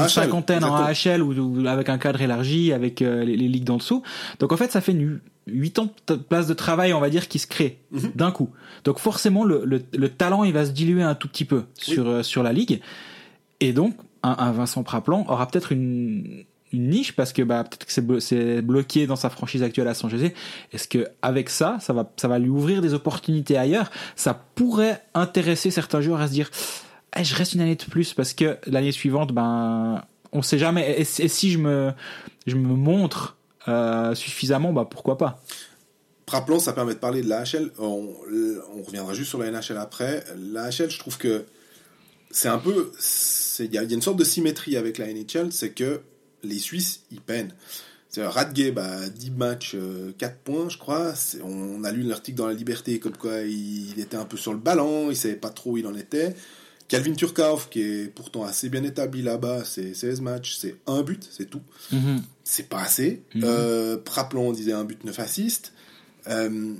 Speaker 2: cinquantaine en. AHL ou, ou avec un cadre élargi, avec euh, les, les ligues d'en dessous. Donc en fait, ça fait une, 8 ans de places de travail, on va dire, qui se créent
Speaker 1: Mhm.
Speaker 2: d'un coup. Donc forcément, le, le, le talent, il va se diluer un tout petit peu sur, euh, sur la ligue. Et donc, un, un Vincent Praplan aura peut-être une, une niche parce que bah, peut-être que c'est blo- c'est bloqué dans sa franchise actuelle à San José. Est-ce que avec ça, ça va, ça va lui ouvrir des opportunités ailleurs? Ça pourrait intéresser certains joueurs à se dire Eh, je reste une année de plus parce que l'année suivante, ben, on sait jamais. Et, et si je me, je me montre euh, suffisamment, bah pourquoi pas
Speaker 1: Praplan, ça permet de parler de l'AHL. On, on reviendra juste sur la NHL après. L'AHL, je trouve que c'est un peu. Il y, a une sorte de symétrie avec la NHL, c'est que les Suisses, ils peinent. C'est à 10 matchs, euh, 4 points, je crois. On a lu l'article dans La Liberté, comme quoi il, il était un peu sur le ballon, il savait pas trop où il en était. Calvin Turkov, qui est pourtant assez bien établi là-bas, c'est 16 matchs, c'est un but, c'est tout c'est pas assez.
Speaker 2: Mhm.
Speaker 1: Euh, Praplan, on disait un but, 9 assists. Euh,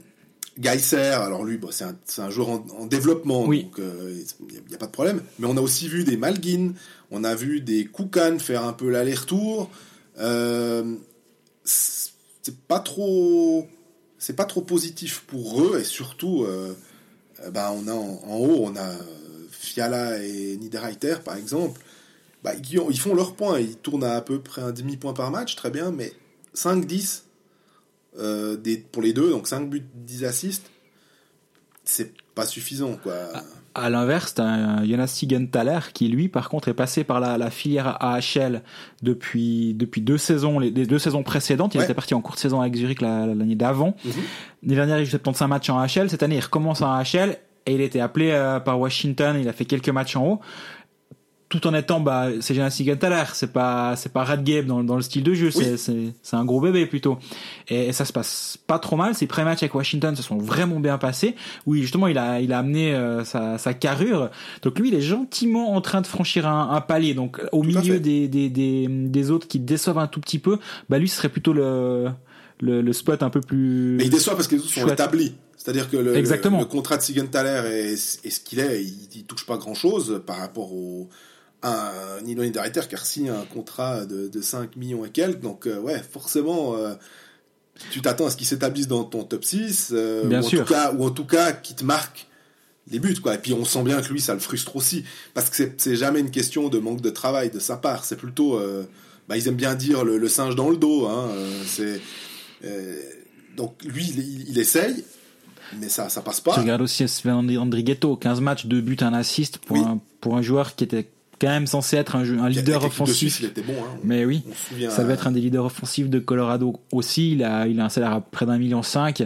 Speaker 1: Geiser, alors lui, bon, c'est un, joueur en, en développement,
Speaker 2: Oui.
Speaker 1: donc il n'y a, pas de problème. Mais on a aussi vu des Malguin, on a vu des Koukan faire un peu l'aller-retour. Euh, c'est pas trop, c'est pas trop positif pour eux et surtout, euh, euh, ben, on a en, en haut, on a euh, Fiala et Niederreiter par exemple. Bah, ils, ont- ils font leur point, ils tournent à à peu près un demi-point par match, très bien, mais 5-10 euh, des, pour les deux, donc 5 buts, 10 assists, c'est pas suffisant, quoi.
Speaker 2: À l'inverse, t'as Jonas Sigenthaler qui, lui, par contre, est passé par la, la filière AHL depuis, depuis deux saisons, les, les deux saisons précédentes. Il
Speaker 1: Ouais.
Speaker 2: était parti en courte saison avec Zurich la- l'année d'avant.
Speaker 1: Mhm.
Speaker 2: L'année dernière, il joue 75 matchs en AHL. Cette année, il recommence en AHL et il a été appelé euh, par Washington. Il a fait quelques matchs en haut. Tout en étant, bah, c'est Jonas Sigenthaler. C'est pas, c'est pas Radgeb dans, dans le style de jeu. C'est, c'est, c'est un gros bébé plutôt. Et, et ça se passe pas trop mal. Ses premiers matchs avec Washington se sont vraiment bien passés. Oui, justement, il a, il a amené euh, sa, sa carrure. Donc lui, il est gentiment en train de franchir un, un palier. Donc au
Speaker 1: Tout à
Speaker 2: milieu des, des, des, des autres qui déçoivent un tout petit peu, bah lui ce serait plutôt le, le, le spot un peu plus.
Speaker 1: Mais il déçoit parce que les autres sont établis. C'est-à-dire que le, contrat de Sigenthaler est, est ce qu'il est, il, il touche pas grand-chose par rapport au à un Nino Niederreiter qui a signé un contrat de, de 5 millions et quelques. Donc, euh, ouais, forcément, euh, tu t'attends à ce qu'il s'établisse dans ton top 6. euh,
Speaker 2: Bien
Speaker 1: ou, En
Speaker 2: sûr.
Speaker 1: tout cas, ou en tout cas, qu'il te marque les buts. Quoi. Et puis, on sent bien que lui, ça le frustre aussi. Parce que c'est- jamais une question de manque de travail de sa part. C'est plutôt... bah, ils aiment bien dire le, le singe dans le dos. Hein. c'est... donc, lui, il, il- il essaye, mais ça, ça passe pas.
Speaker 2: Tu regardes aussi Andrighetto, 15 matchs, 2 buts, un assist pour,
Speaker 1: Oui.
Speaker 2: un, pour un joueur qui était quand même censé être un, leader
Speaker 1: de Suisse,
Speaker 2: offensif.
Speaker 1: il était bon. Hein.
Speaker 2: Mais oui.
Speaker 1: Souvient,
Speaker 2: Ça devait
Speaker 1: euh,
Speaker 2: être un des leaders offensifs de Colorado aussi. Il a, il a un salaire à près d'un million cinq.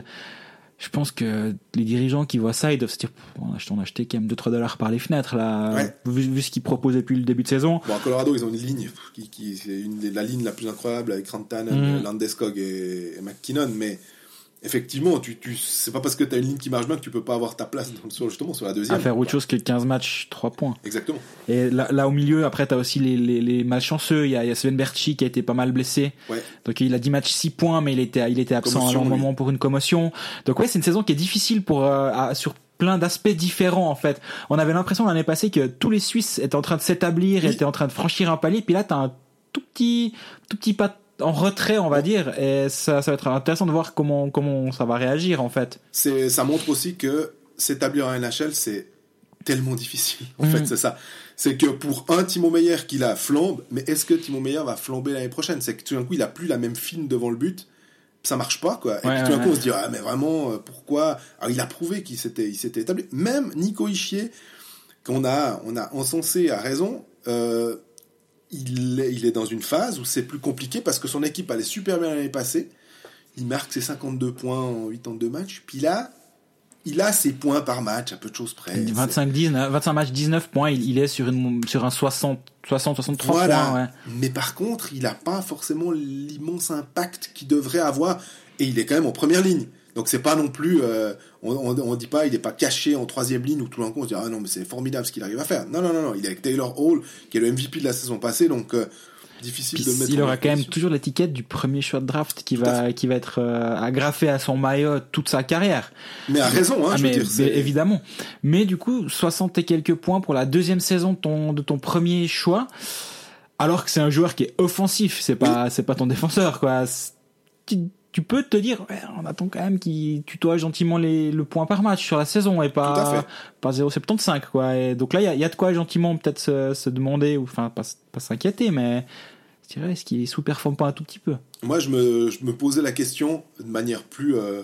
Speaker 2: Je pense que les dirigeants qui voient ça, ils doivent se dire, on a acheté, on a acheté quand même 2-3 dollars par les fenêtres, là,
Speaker 1: Ouais.
Speaker 2: vu, vu ce qu'ils proposaient depuis le début de saison.
Speaker 1: Bon, à Colorado, ils ont une ligne qui, qui c'est une des- la ligne la plus incroyable avec Rantanen,
Speaker 2: Mhm.
Speaker 1: Landeskog et, et McKinnon, mais effectivement, tu, tu, c'est pas parce que tu as une ligne qui marche bien que tu peux pas avoir ta place dans- sur, justement sur la deuxième.
Speaker 2: À faire autre chose que 15 matchs, 3 points.
Speaker 1: Exactement.
Speaker 2: Et là, là au milieu, après, t'as aussi les, les, les malchanceux. Il y a, il y a Sven Berchi qui a été pas mal blessé.
Speaker 1: Ouais.
Speaker 2: Donc il a 10 matchs, 6 points, mais il était, il était absent à un moment pour une commotion. Donc ouais, c'est une saison qui est difficile pour, euh, à- sur plein d'aspects différents en fait. On avait l'impression l'année passée que tous les Suisses étaient en train de s'établir,
Speaker 1: Oui.
Speaker 2: étaient en train de franchir un palier. Puis là, t'as un tout petit, tout petit pas en retrait, on va dire. Et ça, ça va être intéressant de voir comment, comment ça va réagir en fait.
Speaker 1: C'est, ça montre aussi que s'établir en NHL, c'est tellement difficile. En fait, c'est ça. C'est que pour un Timo Meyer qui la flambe, mais est-ce que Timo Meyer va flamber l'année prochaine? C'est que tout d'un coup, il a plus la même fine devant le but. Ça marche pas, quoi. Et
Speaker 2: Ouais,
Speaker 1: puis tout d'un
Speaker 2: ouais,
Speaker 1: coup, on se dit, ah, mais vraiment, euh, pourquoi? Alors, il a prouvé qu'il s'était, il s'était établi. Même Nico Ischier, qu'on a, on a encensé à raison, euh, il, est, il est dans une phase où c'est plus compliqué parce que son équipe allait super bien l'année passée. Il marque ses 52 points en 82 matchs. Puis là, il a ses points par match, à peu de choses près.
Speaker 2: 25, 19, 25 matchs, 19 points, il, il est sur, une, sur un 60, 60 63
Speaker 1: Voilà.
Speaker 2: points. Ouais.
Speaker 1: Mais par contre, il n'a pas forcément l'immense impact qu'il devrait avoir. Et il est quand même en première ligne. Donc c'est pas non plus, euh, on, on dit pas, il n'est pas caché en troisième ligne où tout d'un coup on se dit ah non mais c'est formidable ce qu'il arrive à faire. Non non non non, il est avec Taylor Hall qui est le MVP de la saison passée donc euh, difficile
Speaker 2: Puis
Speaker 1: de mettre.
Speaker 2: il aura quand même toujours l'étiquette du premier choix de draft qui
Speaker 1: Tout
Speaker 2: va, qui va être euh, agrafé à son maillot toute sa carrière.
Speaker 1: Mais à raison, hein,
Speaker 2: Ah,
Speaker 1: je
Speaker 2: mais,
Speaker 1: veux dire.
Speaker 2: mais
Speaker 1: c'est-
Speaker 2: évidemment. Mais du coup, 60 et quelques points pour la deuxième saison de ton, de ton premier choix, alors que c'est un joueur qui est offensif, c'est pas, c'est pas ton défenseur, quoi. Tu, tu peux te dire, ouais, on attend quand même qu'il tutoie gentiment les, le point par match sur la saison et pas, pas 0,75, quoi. Et donc là, il y a, il y a de quoi gentiment peut-être se, se demander, ou enfin, pas, pas s'inquiéter, mais je dirais, est-ce qu'il sous-performe pas un tout petit peu?
Speaker 1: Moi, je me, je me posais la question de manière plus. euh,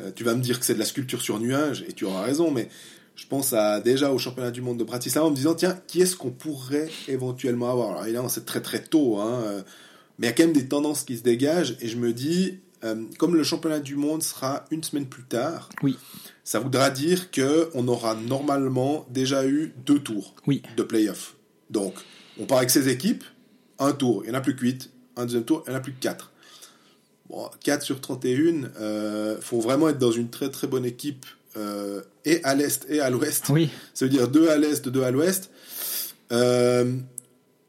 Speaker 1: euh, tu vas me dire que c'est de la sculpture sur nuage, et tu auras raison, mais je pense à, déjà au championnat du monde de Bratislava en me disant tiens, qui est-ce qu'on pourrait éventuellement avoir? Alors évidemment, c'est très très tôt, hein, euh, mais il y a quand même des tendances qui se dégagent, et je me dis, euh, comme le championnat du monde sera une semaine plus tard,
Speaker 2: Oui.
Speaker 1: ça voudra dire que on aura normalement déjà eu deux tours
Speaker 2: Oui.
Speaker 1: de playoff. Donc, on part avec 16 équipes, un tour, il n'y en a plus que 8, un deuxième tour, il n'y en a plus que 4. Bon, 4 sur 31, euh, faut vraiment être dans une très très bonne équipe, euh, et à l'est et à l'ouest.
Speaker 2: Oui.
Speaker 1: Ça veut dire 2 à l'est, 2 à l'ouest. Euh,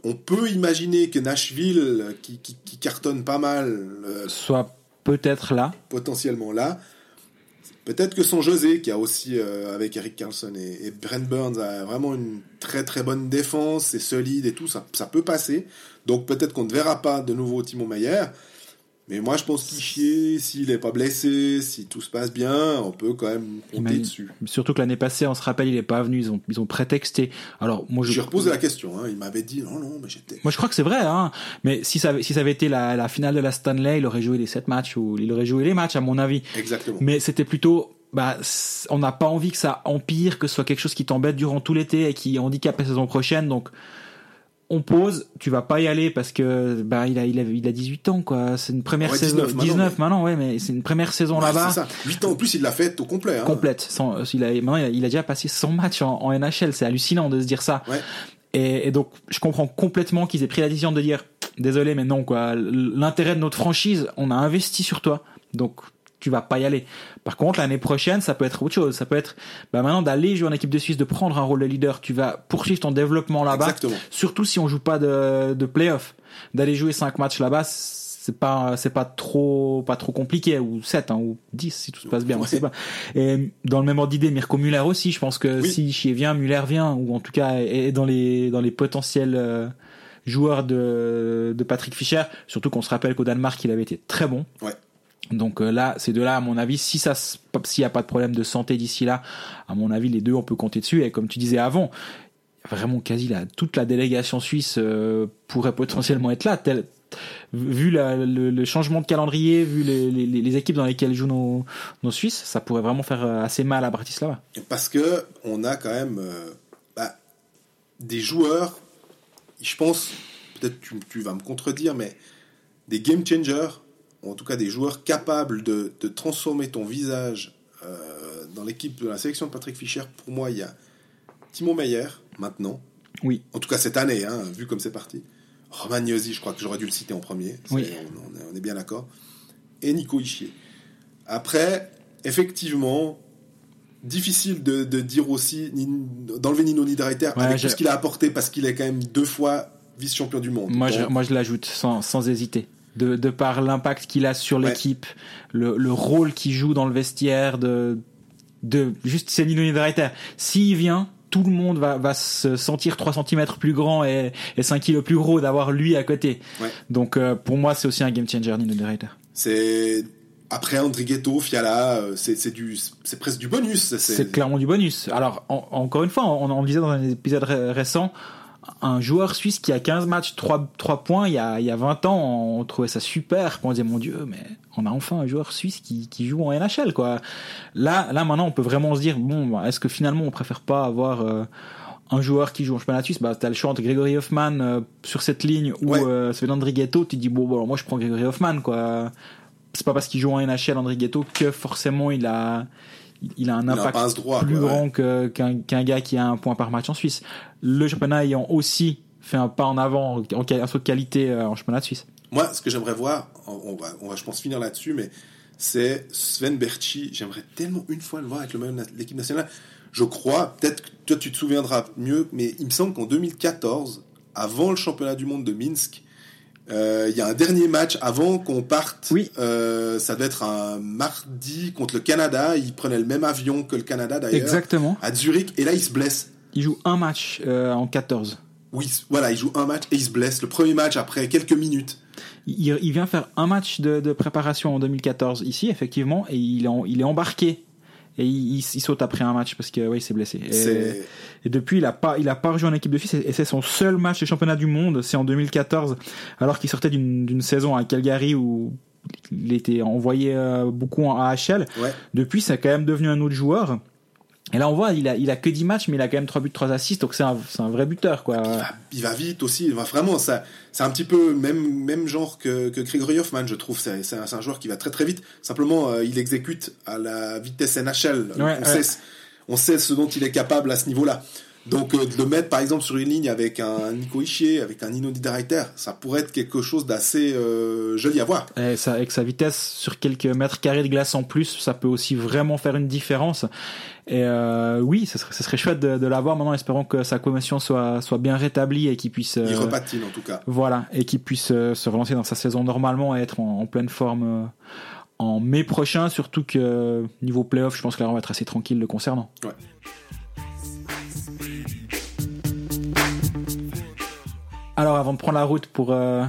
Speaker 1: on peut imaginer que Nashville, qui, qui- qui cartonne pas mal, euh,
Speaker 2: Soit peut-être là.
Speaker 1: potentiellement là. Peut-être que son José, qui a aussi, euh, avec Eric Carlson et, Brent Burns, a vraiment une très très bonne défense, c'est solide et tout, ça, ça peut passer. Donc peut-être qu'on ne verra pas de nouveau Timo Meyer. Mais moi je pense qu'Ichier, s'il n'est pas blessé, si tout se passe bien, on peut quand même compter dessus.
Speaker 2: Surtout que l'année passée, on se rappelle, il est pas venu. Ils ont, ils ont prétexté. Alors moi, je.
Speaker 1: J'ai reposé la question, hein, il m'avait dit non, non, mais j'étais.
Speaker 2: Moi, je crois que c'est vrai. Hein. Mais si ça, avait- si ça avait été la, la finale de la Stanley, il aurait joué les 7 matchs ou il aurait joué les matchs, à mon avis.
Speaker 1: Exactement.
Speaker 2: Mais c'était plutôt. Bah, on n'a pas envie que ça empire, que ce soit quelque chose qui t'embête durant tout l'été et qui handicape la saison prochaine. Donc, on pose. Tu vas pas y aller parce que bah il a il a, il a 18 ans quoi. C'est une première
Speaker 1: Ouais,
Speaker 2: saison.
Speaker 1: 19 maintenant,
Speaker 2: maintenant, ouais, mais c'est une première saison
Speaker 1: Ouais,
Speaker 2: là-bas
Speaker 1: c'est ça. 8 ans en plus, il l'a fait au complet. Hein.
Speaker 2: complète. Sans, il a, maintenant, il a, il a déjà passé 100 matchs en, en NHL. C'est hallucinant de se dire ça.
Speaker 1: Ouais.
Speaker 2: Et, et donc, je comprends complètement qu'ils aient pris la décision de dire, désolé, mais non, quoi. L'intérêt de notre franchise, on a investi sur toi. Donc, tu vas pas y aller. Par contre, l'année prochaine, ça peut être autre chose. Ça peut être, bah, maintenant, d'aller jouer en équipe de Suisse, de prendre un rôle de leader. Tu vas poursuivre ton développement là-bas.
Speaker 1: Exactement.
Speaker 2: Surtout si on joue pas de, de playoff. D'aller jouer 5 matchs là-bas, c'est pas, c'est pas trop, pas trop compliqué, ou 7, hein, ou 10 si tout se passe bien, on
Speaker 1: Ouais.
Speaker 2: sait pas. Et dans le même ordre d'idée, Mirko Muller aussi, je pense que
Speaker 1: Oui.
Speaker 2: si Chier vient, Muller vient, ou en tout cas est dans les, dans les potentiels euh, joueurs de, de Patrick Fischer, surtout qu'on se rappelle qu'au Danemark, il avait été très bon.
Speaker 1: Ouais.
Speaker 2: Donc euh, là, ces deux-là, à mon avis, si ça, s'il n'y a pas de problème de santé d'ici là, à mon avis, les deux, on peut compter dessus. Et comme tu disais avant, vraiment quasi la, toute la délégation suisse euh, pourrait potentiellement être là. Vu le, changement de calendrier, vu les, équipes dans lesquelles jouent nos, nos Suisses, ça pourrait vraiment faire euh, assez mal à Bratislava.
Speaker 1: Parce que on a quand même bah, des joueurs, je pense, peut-être tu vas me contredire, mais des game changers, ou en tout cas des joueurs capables de, de transformer ton visage euh, dans l'équipe de la sélection de Patrick Fischer. Pour moi, il y a Timo Meyer, maintenant.
Speaker 2: Oui.
Speaker 1: En tout cas cette année, hein, vu comme c'est parti. Romagnosi, je crois que j'aurais dû le citer en premier.
Speaker 2: Oui.
Speaker 1: On, on est, bien d'accord. Et Nico Ischier. Après, effectivement, difficile de, de dire aussi, d'enlever Nino Niederreiter
Speaker 2: Ouais,
Speaker 1: avec tout ce qu'il a apporté parce qu'il est quand même deux fois vice-champion du monde.
Speaker 2: Moi, je,
Speaker 1: Donc,
Speaker 2: moi, je l'ajoute sans, sans hésiter. De, de par l'impact qu'il a sur
Speaker 1: Ouais.
Speaker 2: l'équipe, le, le rôle qu'il joue dans le vestiaire, de, de juste c'est Nino Niederreiter. S'il vient, tout le monde va, va se sentir 3 cm plus grand et, et 5 kg plus gros d'avoir lui à côté.
Speaker 1: Ouais.
Speaker 2: Donc euh, pour moi, c'est aussi un game changer, Nino Niederreiter.
Speaker 1: C'est après Andrighetto, Fiala, euh, c'est c'est du, c'est presque du bonus.
Speaker 2: C'est clairement du bonus. Alors, en- encore une fois, on en disait dans un épisode ré- récent, un joueur suisse qui a 15 matchs, 3, 3 points, il y, a, il y a 20 ans, on trouvait ça super. On disait, mon Dieu, mais on a enfin un joueur suisse qui, qui joue en NHL. Quoi. Là, là, maintenant, on peut vraiment se dire, bon, bah, est-ce que finalement, on préfère pas avoir euh, un joueur qui joue en championnat suisse? Bah, T'as le choix entre Gregory Hoffman euh, sur cette ligne ou
Speaker 1: Ouais.
Speaker 2: euh, Sven Andrighetto. Tu dis, bon, bon, alors moi, je prends Gregory Hoffman. quoi. C'est pas parce qu'il joue en NHL, Andrighetto, que forcément, il a... Il a un
Speaker 1: Il a un
Speaker 2: impact
Speaker 1: droit,
Speaker 2: plus
Speaker 1: quoi,
Speaker 2: grand qu'un gars qui a un point par match en Suisse. Le championnat ayant aussi fait un pas en avant, en, saut de qualité euh, en championnat de Suisse.
Speaker 1: Moi, ce que j'aimerais voir, on va, on va, je pense, finir là-dessus, mais c'est Sven Berchi. J'aimerais tellement une fois le voir avec l'équipe nationale. Je crois, peut-être que toi tu te souviendras mieux, mais il me semble qu'en 2014, avant le championnat du monde de Minsk, euh, il y a un dernier match avant qu'on parte.
Speaker 2: Oui.
Speaker 1: Euh, ça devait être un mardi contre le Canada. Il prenait le même avion que le Canada d'ailleurs.
Speaker 2: Exactement.
Speaker 1: À Zurich. Et là, il se blesse.
Speaker 2: Il joue un match euh, en 14.
Speaker 1: Oui, voilà, il joue un match et il se blesse. Le premier match après quelques minutes.
Speaker 2: Il, il vient faire un match de, de préparation en 2014 ici, effectivement, et il est, en- il est embarqué. Et il, il- il saute après un match parce que ouais, il s'est blessé. Et, et depuis, il a pas, il a pas rejoint l'équipe de Suisse et c'est son seul match de championnat du monde. C'est en 2014, alors qu'il sortait d'une d'une saison à Calgary où il était envoyé euh, beaucoup en AHL.
Speaker 1: ouais.
Speaker 2: Depuis, c'est quand même devenu un autre joueur. Et là, on voit, il a, il a que 10 matchs, mais il a quand même 3 buts, 3 assists, donc c'est un, c'est un vrai buteur, quoi.
Speaker 1: il va, il va vite aussi. Enfin, vraiment, ça, c'est un petit peu même même genre que, que Gregory Hoffman, je trouve. C'est, c'est un, un joueur qui va très très vite. Simplement, euh, il exécute à la vitesse NHL.
Speaker 2: Ouais,
Speaker 1: on,
Speaker 2: ouais.
Speaker 1: Sait, on sait ce dont il est capable à ce niveau-là. Donc, euh, de le mettre par exemple sur une ligne avec un Nico Ischier, avec un Nino Niederreiter, ça pourrait être quelque chose d'assez euh, joli à voir.
Speaker 2: Et ça, avec sa vitesse sur quelques mètres carrés de glace en plus, ça peut aussi vraiment faire une différence. Et euh, oui, ce serait, ce serait chouette de, de l'avoir maintenant, espérons que sa commission soit, soit bien rétablie et qu'il puisse,
Speaker 1: Il
Speaker 2: euh,
Speaker 1: repatine en tout cas.
Speaker 2: voilà, et qu'il puisse euh, se relancer dans sa saison normalement et être en, en pleine forme euh, en mai prochain. Surtout que euh, niveau playoff, je pense que là on va être assez tranquille le concernant.
Speaker 1: Ouais.
Speaker 2: Alors avant de prendre la route pour euh,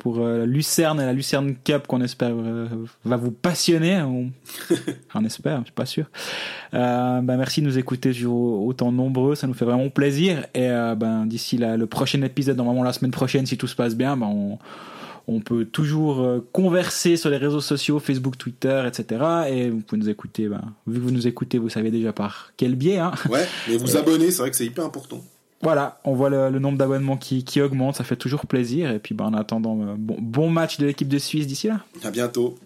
Speaker 2: pour euh, Lucerne et la Lucerne Cup qu'on espère euh, va vous passionner, on, on espère, je suis pas sûr. Euh, ben merci de nous écouter autant nombreux, ça nous fait vraiment plaisir. Et euh, ben d'ici le prochain épisode, normalement la semaine prochaine, si tout se passe bien, ben on on peut toujours converser sur les réseaux sociaux, Facebook, Twitter, etc. Et vous pouvez nous écouter, ben, vu que vous nous écoutez, vous savez déjà par quel biais. Hein.
Speaker 1: Ouais, mais vous abonner, c'est vrai que c'est hyper important.
Speaker 2: Voilà, on voit le, nombre d'abonnements qui, qui augmente, ça fait toujours plaisir. Et puis ben, en attendant, euh, bon, bon match de l'équipe de Suisse d'ici là.
Speaker 1: À bientôt.